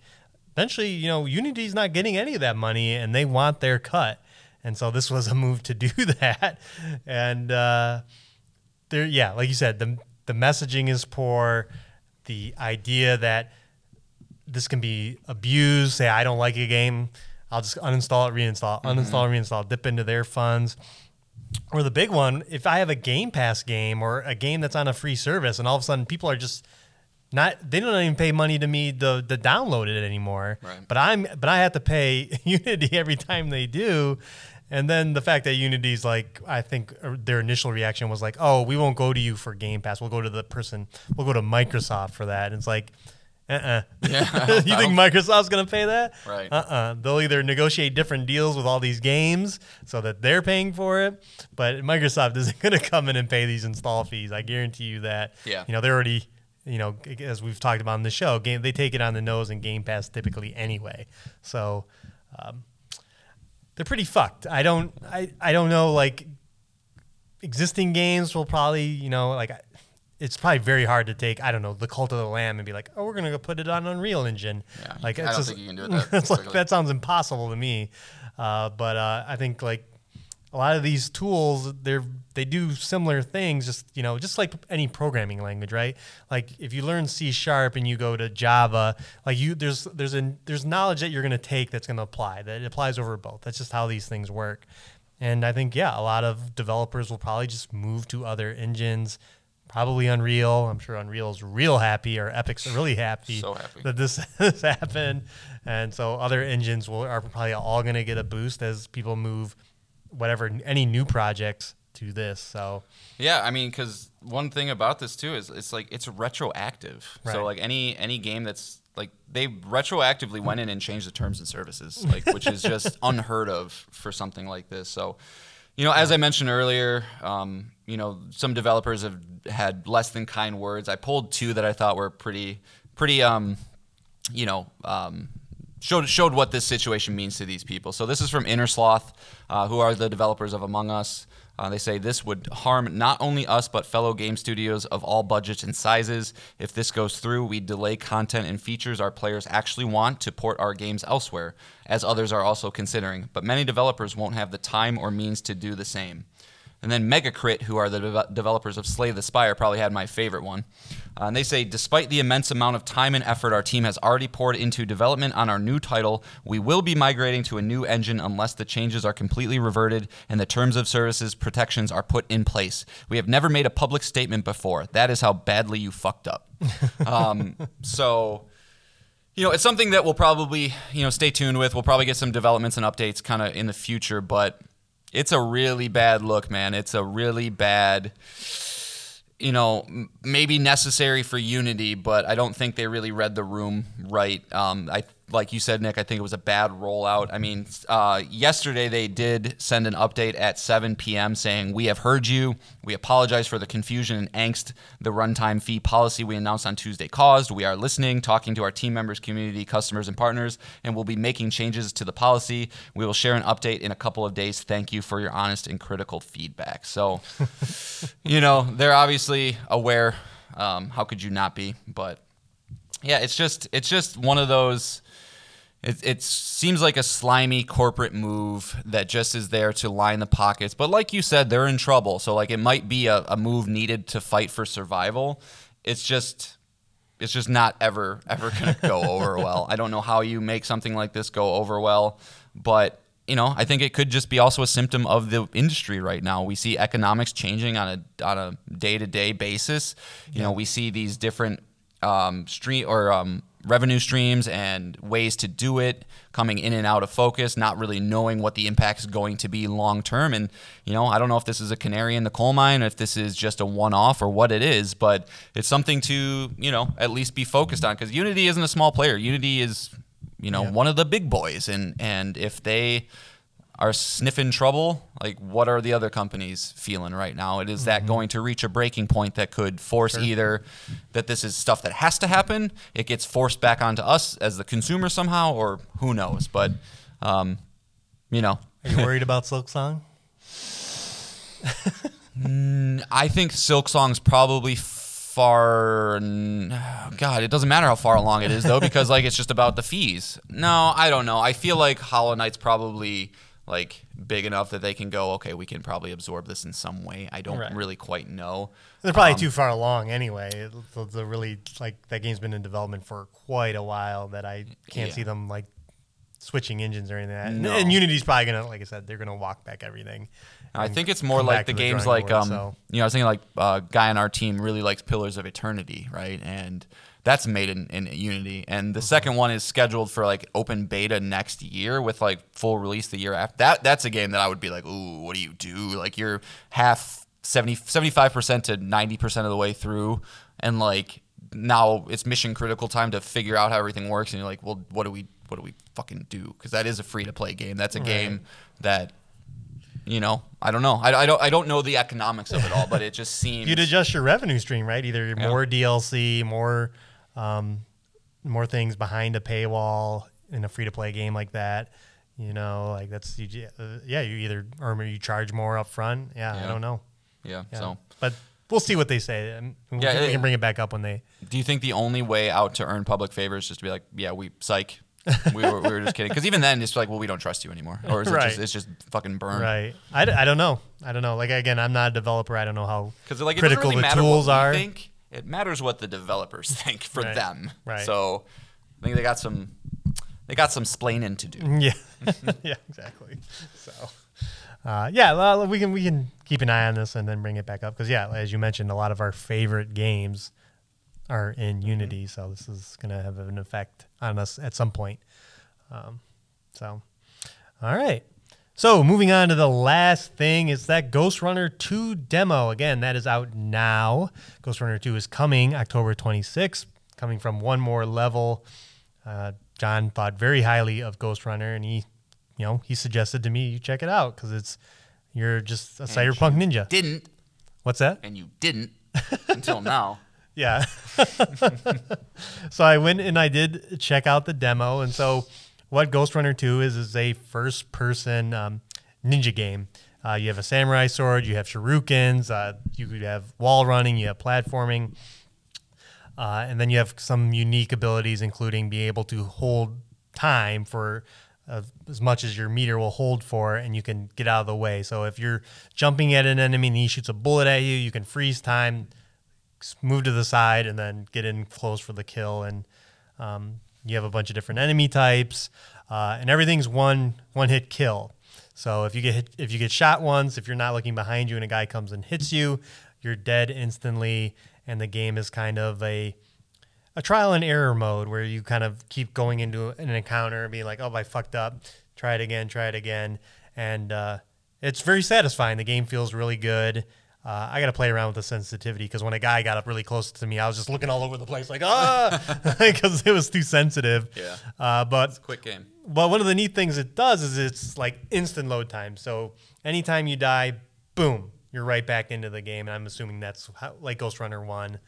[SPEAKER 3] eventually, you know, Unity's not getting any of that money and they want their cut. And so this was a move to do that. And uh, there, yeah, like you said, the the messaging is poor. The idea that this can be abused. Say, I don't like a game, I'll just uninstall it, reinstall, it, uninstall, reinstall, dip into their funds. Or the big one, if I have a Game Pass game or a game that's on a free service, and all of a sudden people are just not they don't even pay money to me to, to download it anymore.
[SPEAKER 4] Right.
[SPEAKER 3] But I'm but I have to pay Unity every time they do. And then the fact that Unity's like, I think their initial reaction was like, "Oh, we won't go to you for Game Pass. We'll go to the person. We'll go to Microsoft for that." And it's like, uh-uh. you think Microsoft's gonna pay that?
[SPEAKER 4] Right.
[SPEAKER 3] Uh-uh. They'll either negotiate different deals with all these games so that they're paying for it, but Microsoft isn't gonna come in and pay these install fees. I guarantee you that.
[SPEAKER 4] Yeah.
[SPEAKER 3] You know, they're already, you know, as we've talked about in the show, game they take it on the nose in Game Pass typically anyway. So um, they're pretty fucked. I don't, I, I don't know. Like existing games will probably, you know, like it's probably very hard to take. I don't know the Cult of the Lamb and be like, oh, we're gonna go put it on Unreal Engine.
[SPEAKER 4] Yeah,
[SPEAKER 3] like
[SPEAKER 4] I don't
[SPEAKER 3] just,
[SPEAKER 4] think you can do it that
[SPEAKER 3] like, that sounds impossible to me. Uh, but uh, I think like a lot of these tools they're they do similar things just you know just like any programming language right like if you learn c sharp and you go to java like you there's there's a there's knowledge that you're going to take that's going to apply that applies over both that's just how these things work and i think yeah a lot of developers will probably just move to other engines probably unreal i'm sure unreal's real happy or epic's really happy
[SPEAKER 4] So happy.
[SPEAKER 3] that this has happened and so other engines will are probably all going to get a boost as people move whatever any new projects to this. So
[SPEAKER 4] Yeah, I mean, because one thing about this too is it's like it's retroactive.
[SPEAKER 3] Right.
[SPEAKER 4] So like any any game that's like they retroactively went in and changed the terms and services, like which is just unheard of for something like this. So, you know, as I mentioned earlier, um, you know, some developers have had less than kind words. I pulled two that I thought were pretty pretty um, you know, um, showed showed what this situation means to these people. So this is from Innersloth, uh, who are the developers of Among Us. Uh, they say this would harm not only us but fellow game studios of all budgets and sizes. If this goes through, we delay content and features our players actually want to port our games elsewhere, as others are also considering. But many developers won't have the time or means to do the same. And then Megacrit, who are the deve- developers of Slay the Spire, probably had my favorite one. Uh, and they say, despite the immense amount of time and effort our team has already poured into development on our new title, we will be migrating to a new engine unless the changes are completely reverted and the terms of services protections are put in place. We have never made a public statement before. That is how badly you fucked up. um, so you know, it's something that we'll probably, you know, stay tuned with. We'll probably get some developments and updates kind of in the future, but it's a really bad look, man. It's a really bad, you know, maybe necessary for Unity, but I don't think they really read the room right. Um, I like you said, Nick. I think it was a bad rollout. I mean, uh, yesterday they did send an update at 7 p.m. saying we have heard you. We apologize for the confusion and angst the runtime fee policy we announced on Tuesday caused. We are listening, talking to our team members, community, customers, and partners, and we'll be making changes to the policy. We will share an update in a couple of days. Thank you for your honest and critical feedback. So, you know, they're obviously aware. Um, how could you not be? But yeah, it's just it's just one of those. It, it seems like a slimy corporate move that just is there to line the pockets. But like you said, they're in trouble. So like it might be a, a move needed to fight for survival. It's just it's just not ever ever to go over well. I don't know how you make something like this go over well, but you know, I think it could just be also a symptom of the industry right now. We see economics changing on a on a day to day basis. You know, we see these different um, stream or um, revenue streams and ways to do it coming in and out of focus, not really knowing what the impact is going to be long term. And you know, I don't know if this is a canary in the coal mine, if this is just a one off or what it is, but it's something to you know at least be focused on because Unity isn't a small player. Unity is you know one of the big boys, and and if they are sniffing trouble, like what are the other companies feeling right now? It is that going to reach a breaking point that could force either that this is stuff that has to happen, it gets forced back onto us as the consumer somehow, or who knows? But um, you know,
[SPEAKER 3] are you worried about Silksong?
[SPEAKER 4] I think Silksong's probably far. God, it doesn't matter how far along it is though, because like it's just about the fees. No, I don't know. I feel like Hollow Knight's probably like big enough that they can go. Okay, we can probably absorb this in some way. I don't
[SPEAKER 3] Right.
[SPEAKER 4] really quite know.
[SPEAKER 3] They're probably too um, far along anyway. The, the really like that game's been in development for quite a while that I can't
[SPEAKER 4] Yeah.
[SPEAKER 3] see them like switching engines or anything. Like that. And-
[SPEAKER 4] No.
[SPEAKER 3] And Unity's probably gonna, like I said, they're gonna walk back everything.
[SPEAKER 4] I think it's more like
[SPEAKER 3] back
[SPEAKER 4] the games like
[SPEAKER 3] board,
[SPEAKER 4] um
[SPEAKER 3] so.
[SPEAKER 4] you know I was thinking like a uh, guy on our team really likes Pillars of Eternity, right? And that's made in, in Unity. And the second one is scheduled for like open beta next year with like full release the year after. That that's a game that I would be like, "Ooh, what do you do?" Like you're half 70 75% to 90% of the way through and like now it's mission critical time to figure out how everything works and you're like, "Well, what do we what do we fucking do?" Cuz that is a free to play game. That's a game that you know, I don't know. I, I don't I don't know the economics of it all, but it just seems
[SPEAKER 3] You'd adjust your revenue stream, right? Either more DLC, more um, more things behind a paywall in a free to play game like that. You know, like that's you, uh, yeah. You either or you charge more up front. Yeah, I don't know.
[SPEAKER 4] yeah,
[SPEAKER 3] Yeah.
[SPEAKER 4] So,
[SPEAKER 3] but we'll see what they say. And we,
[SPEAKER 4] Yeah,
[SPEAKER 3] can, we can bring it back up when they.
[SPEAKER 4] do you think the only way out to earn public favor is just to be like, yeah, we psych, we were we were just kidding because even then it's like well we don't trust you anymore or is it just it's just fucking burn
[SPEAKER 3] Right. I, d- I don't know. I don't know. Like again, I'm not a developer. I don't know how
[SPEAKER 4] because like it
[SPEAKER 3] critical
[SPEAKER 4] really
[SPEAKER 3] the tools are.
[SPEAKER 4] think it matters what the developers think for
[SPEAKER 3] Right.
[SPEAKER 4] them
[SPEAKER 3] Right.
[SPEAKER 4] so I think they got some they got some splaining to do
[SPEAKER 3] Yeah, yeah, exactly. So, uh, yeah, well, we can we can keep an eye on this and then bring it back up because yeah, as you mentioned, a lot of our favorite games are in Unity, so this is going to have an effect on us at some point. Um, so, all right. So moving on to the last thing is that Ghostrunner 2 demo. Again, that is out now. Ghostrunner 2 is coming October 26th, coming from one more level. Uh, Jon thought very highly of Ghostrunner, and he, you know, he suggested to me you check it out because it's you're just a cyberpunk ninja.
[SPEAKER 4] didn't
[SPEAKER 3] What's that?
[SPEAKER 4] and you didn't until now
[SPEAKER 3] Yeah. so I went and I did check out the demo. And so, what Ghostrunner 2 is, is a first person um, ninja game. Uh, you have a samurai sword, you have shurikens, uh, you have wall running, you have platforming. Uh, and then you have some unique abilities, including being able to hold time for uh, as much as your meter will hold for, and you can get out of the way. So if you're jumping at an enemy and he shoots a bullet at you, you can freeze time, move to the side, and then get in close for the kill. And um, you have a bunch of different enemy types, uh, and everything's one one hit kill. So if you get hit, if you get shot once, if you're not looking behind you and a guy comes and hits you, you're dead instantly. And the game is kind of a a trial and error mode where you kind of keep going into an encounter and being like, oh, I fucked up. Try it again, try it again. And uh, it's very satisfying. The game feels really good. Uh, I got to play around with the sensitivity because when a guy got up really close to me, I was just looking all over the place like, ah, because it was too sensitive.
[SPEAKER 4] Yeah.
[SPEAKER 3] Uh, but
[SPEAKER 4] quick game
[SPEAKER 3] but one of the neat things it does is it's like instant load time. So anytime you die, boom, you're right back into the game. And I'm assuming that's how, like Ghostrunner 1.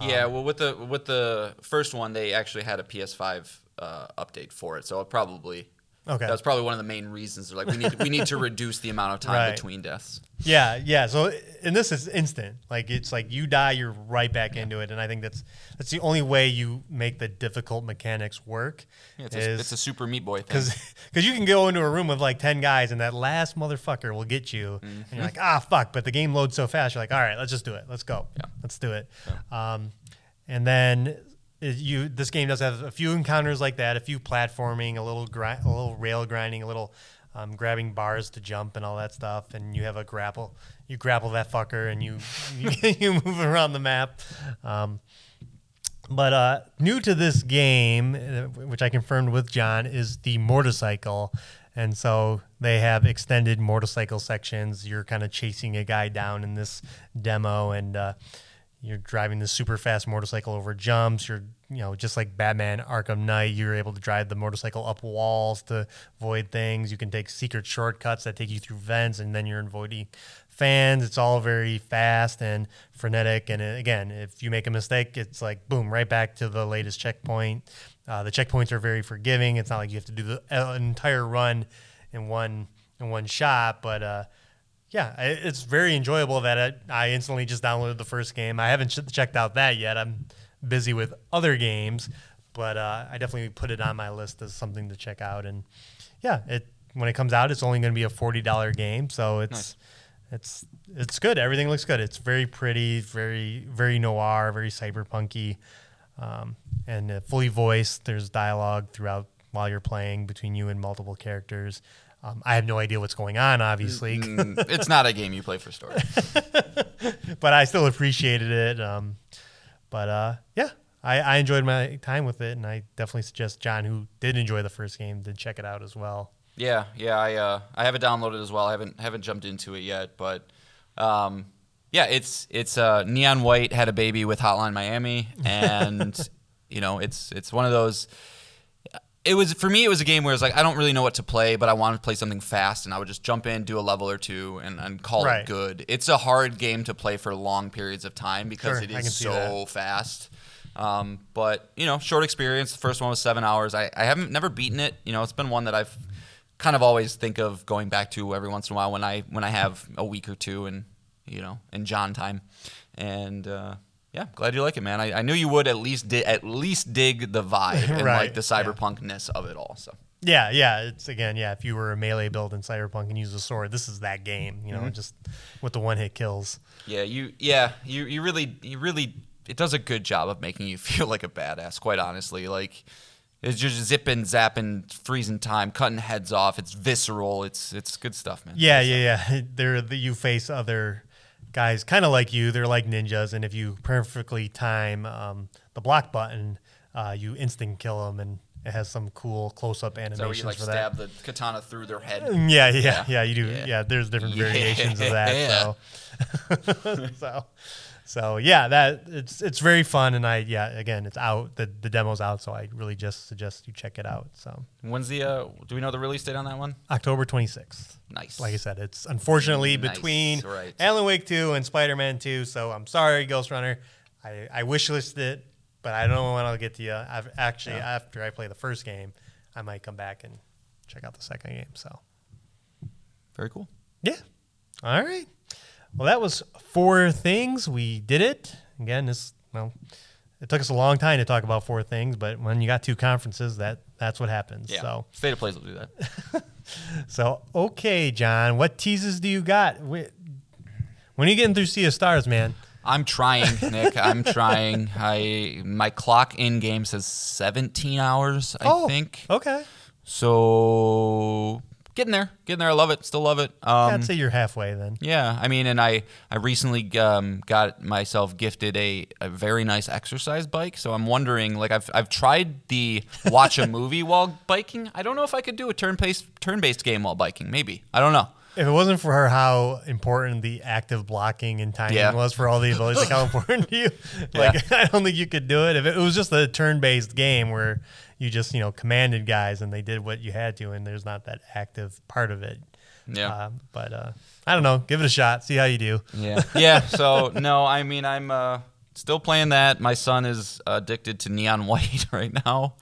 [SPEAKER 4] Yeah, well, with the with the first one, they actually had a PS5 uh, update for it, so it probably
[SPEAKER 3] Okay.
[SPEAKER 4] that's probably one of the main reasons. They're like, we need we need to reduce the amount of time
[SPEAKER 3] Right.
[SPEAKER 4] between deaths.
[SPEAKER 3] Yeah, yeah. So and this is instant. Like it's like you die, you're right back into it. And I think that's that's the only way you make the difficult mechanics work.
[SPEAKER 4] Yeah, it's, a, it's a Super Meat Boy thing.
[SPEAKER 3] because you can go into a room with like ten guys and that last motherfucker will get you, and you're like ah fuck. But the game loads so fast, you're like all right, let's just do it. Let's go.
[SPEAKER 4] Yeah.
[SPEAKER 3] Let's do it. Um, and then you this game does have a few encounters like that, a few platforming, a little gri- a little rail grinding, a little um, grabbing bars to jump and all that stuff. And you have a grapple. You grapple that fucker and you you, you move around the map. Um, but uh, new to this game, uh, which I confirmed with Jon, is the motorcycle. And so they have extended motorcycle sections. You're kind of chasing a guy down in this demo, and uh, you're driving this super fast motorcycle over jumps. You're, you know, just like Batman Arkham Knight, you're able to drive the motorcycle up walls to avoid things. You can take secret shortcuts that take you through vents, and then you're avoiding fans. It's all very fast and frenetic. And uh, again, if you make a mistake, it's like boom, right back to the latest checkpoint. Uh, the checkpoints are very forgiving. It's not like you have to do the uh, entire run in one in one shot, but uh, yeah, it's very enjoyable that I, I instantly just downloaded the first game. I haven't ch- checked out that yet. I'm busy with other games, but uh, I definitely put it on my list as something to check out. And yeah, it when it comes out, it's only going to be a forty dollar game, so it's it's it's good. Everything looks good. It's very pretty, very very noir, very cyberpunky, um, and uh, fully voiced. There's dialogue throughout while you're playing between you and multiple characters. Um, I have no idea what's going on, obviously,
[SPEAKER 4] it's not a game you play for story.
[SPEAKER 3] but I still appreciated it. Um, but uh, yeah, I, I enjoyed my time with it, and I definitely suggest Jon, who did enjoy the first game, to check it out as well.
[SPEAKER 4] Yeah, yeah, I uh, I have it downloaded as well. I haven't haven't jumped into it yet, but um, yeah, it's it's uh, Neon White had a baby with Hotline Miami, and you know, it's it's one of those. It was for me. It was a game where it's like I don't really know what to play, but I wanted to play something fast, and I would just jump in, do a level or two, and, and call
[SPEAKER 3] Right.
[SPEAKER 4] it good. It's a hard game to play for long periods of time because
[SPEAKER 3] Sure,
[SPEAKER 4] it
[SPEAKER 3] I can
[SPEAKER 4] is
[SPEAKER 3] see
[SPEAKER 4] so
[SPEAKER 3] that.
[SPEAKER 4] fast. Um, but you know, short experience. The first one was seven hours. I, I haven't never beaten it. You know, it's been one that I've kind of always think of going back to every once in a while when I when I have a week or two and you know in Jon time, and uh, Yeah, glad you like it, man. I, I knew you would at least di- at least dig the vibe and
[SPEAKER 3] Right,
[SPEAKER 4] like the
[SPEAKER 3] yeah.
[SPEAKER 4] cyberpunkness of it all. So
[SPEAKER 3] Yeah, yeah. It's again, yeah. If you were a melee build in Cyberpunk and use a sword, this is that game. You know,
[SPEAKER 4] Mm-hmm.
[SPEAKER 3] just with the one hit kills.
[SPEAKER 4] yeah, you yeah you you really you really it does a good job of making you feel like a badass. Quite honestly, like it's just zipping, zapping, freezing time, cutting heads off. It's visceral. It's it's good stuff, man.
[SPEAKER 3] Yeah, yeah, yeah. They're the, you face other guys kind of like you. They're like ninjas, and if you perfectly time um, the block button, uh, you instant kill them, and it has some cool close up
[SPEAKER 4] Is that where
[SPEAKER 3] animations
[SPEAKER 4] you like
[SPEAKER 3] for that.
[SPEAKER 4] stab the katana through their head?
[SPEAKER 3] Yeah, yeah,
[SPEAKER 4] Yeah.
[SPEAKER 3] yeah, You do.
[SPEAKER 4] Yeah.
[SPEAKER 3] Yeah, there's different variations of that. So, so, so yeah, that it's it's very fun, and I yeah, again, it's out. The the demo's out, so I really just suggest you check it out. So
[SPEAKER 4] When's the uh? Do we know the release date on that one?
[SPEAKER 3] October 26th.
[SPEAKER 4] Nice.
[SPEAKER 3] Like I said, it's unfortunately
[SPEAKER 4] Nice,
[SPEAKER 3] between
[SPEAKER 4] right.
[SPEAKER 3] Alan Wake 2 and Spider Man 2. So I'm sorry, Ghostrunner. I, I wish listed it, but I don't know when I'll get to you. I've actually, after I play the first game, I might come back and check out the second game. So,
[SPEAKER 4] Very cool.
[SPEAKER 3] yeah. All right. Well, that was four things. We did it. Again, this, well, it took us a long time to talk about four things, but when you got two conferences, that that's what happens.
[SPEAKER 4] Yeah.
[SPEAKER 3] So,
[SPEAKER 4] State of Plays will do that.
[SPEAKER 3] So okay, Jon, what teases do you got? Wh- When are you getting through Sea of Stars, man?
[SPEAKER 4] I'm trying, Nick. I'm trying. I my clock in game says 17 hours. I
[SPEAKER 3] Oh,
[SPEAKER 4] think.
[SPEAKER 3] Okay,
[SPEAKER 4] So getting there, getting there. I love it. Still love it. Um,
[SPEAKER 3] I'd say you're halfway then.
[SPEAKER 4] yeah, I mean, and I I recently um, got myself gifted a, a very nice exercise bike. So I'm wondering, like, I've I've tried the watch a movie while biking. I don't know if I could do a turn based turn based game while biking. Maybe I don't know.
[SPEAKER 3] If it wasn't for her, how important the active blocking and timing
[SPEAKER 4] Yeah.
[SPEAKER 3] was for all the abilities, like how important to you, like I don't think you could do it. If it was just a turn-based game where you just you know commanded guys and they did what you had to, and there's not that active part of it.
[SPEAKER 4] Yeah.
[SPEAKER 3] Uh, but uh, I don't know. Give it a shot. See how you do.
[SPEAKER 4] Yeah. Yeah. So no, I mean I'm uh, still playing that. My son is addicted to neon white right now,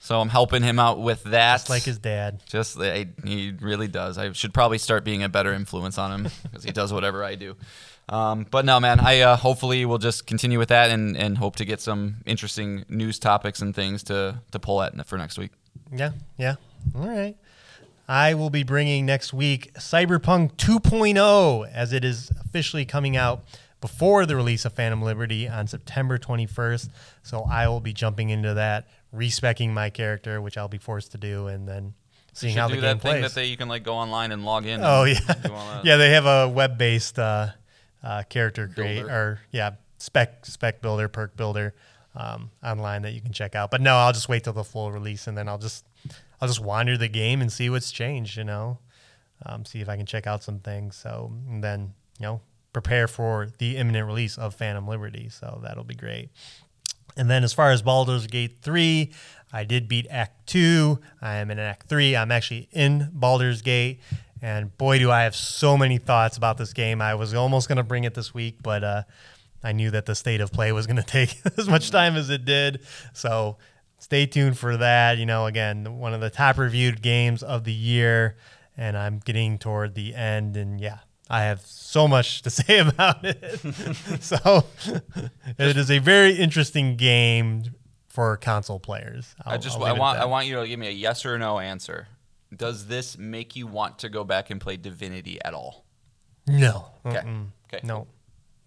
[SPEAKER 4] so I'm helping him out with that.
[SPEAKER 3] Just like his dad.
[SPEAKER 4] Just I, he really does. I should probably start being a better influence on him because he does whatever I do. Um, but no, man. I uh, hopefully will just continue with that and, and hope to get some interesting news topics and things to to pull at for next week.
[SPEAKER 3] Yeah, yeah. All right. I will be bringing next week Cyberpunk 2.0 as it is officially coming out before the release of Phantom Liberty on September 21st. So I will be jumping into that, respecking my character, which I'll be forced to do, and then seeing how the
[SPEAKER 4] that
[SPEAKER 3] game
[SPEAKER 4] thing
[SPEAKER 3] plays.
[SPEAKER 4] that they you can like go online and log in.
[SPEAKER 3] oh yeah,
[SPEAKER 4] that.
[SPEAKER 3] yeah. They have a web-based uh, uh, character create or yeah spec spec builder perk builder um, online that you can check out. But no, I'll just wait till the full release and then I'll just I'll just wander the game and see what's changed. You know, um, see if I can check out some things. So and then you know prepare for the imminent release of Phantom Liberty. So that'll be great. And then as far as Baldur's Gate 3, I did beat Act 2. I am in Act 3. I'm actually in Baldur's Gate. And boy, do I have so many thoughts about this game. I was almost going to bring it this week, but uh, I knew that the state of play was going to take as much time as it did. So stay tuned for that. You know, again, one of the top reviewed games of the year. And I'm getting toward the end. And yeah, I have so much to say about it. so it is a very interesting game for console players.
[SPEAKER 4] I
[SPEAKER 3] I'll-
[SPEAKER 4] just I
[SPEAKER 3] it at
[SPEAKER 4] want I want you to give me a yes or no answer. Does this make you want to go back and play Divinity at all?
[SPEAKER 3] no.
[SPEAKER 4] Okay.
[SPEAKER 3] Mm-mm.
[SPEAKER 4] Okay.
[SPEAKER 3] No.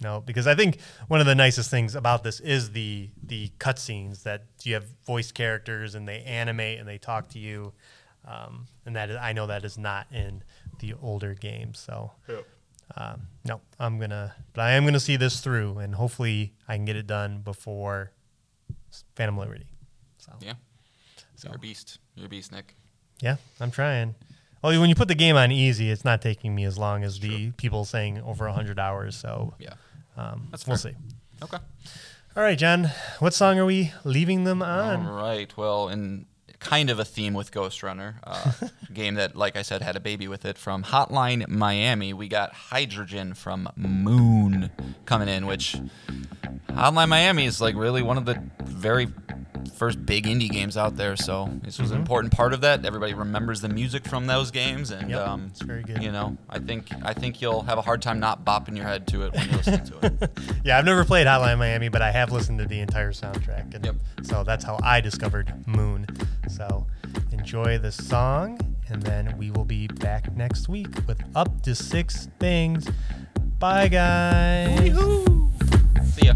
[SPEAKER 3] No, because I think one of the nicest things about this is the the cutscenes that you have voice characters and they animate and they talk to you, um, and that is, I know that is not in the older games. So, um, no, I'm gonna, but I am gonna see this through, and hopefully I can get it done before Phantom Liberty. So,
[SPEAKER 4] Yeah. You're a beast. You're a beast, Nick.
[SPEAKER 3] Yeah, I'm trying. Well, when you put the game on easy, it's not taking me as long as the people saying over 100 hours. So,
[SPEAKER 4] Yeah.
[SPEAKER 3] um,
[SPEAKER 4] That's
[SPEAKER 3] we'll
[SPEAKER 4] fair.
[SPEAKER 3] see.
[SPEAKER 4] Okay.
[SPEAKER 3] All right, Jon. What song are we leaving them on?
[SPEAKER 4] All right. Well, in kind of a theme with Ghostrunner, uh, a game that, like I said, had a baby with it from Hotline Miami. We got Hydrogen from Moon coming in, which Hotline Miami is like really one of the very first big indie games out there. So this was an important part of that. Everybody remembers the music from those games, and
[SPEAKER 3] Yep,
[SPEAKER 4] um,
[SPEAKER 3] it's very good.
[SPEAKER 4] You know, I think I think you'll have a hard time not bopping your head to it when you listen to it.
[SPEAKER 3] Yeah, I've never played Hotline Miami, but I have listened to the entire soundtrack. And
[SPEAKER 4] Yep.
[SPEAKER 3] So that's how I discovered Moon. So enjoy the song, and then we will be back next week with up to six things. Bye, guys.
[SPEAKER 4] See ya.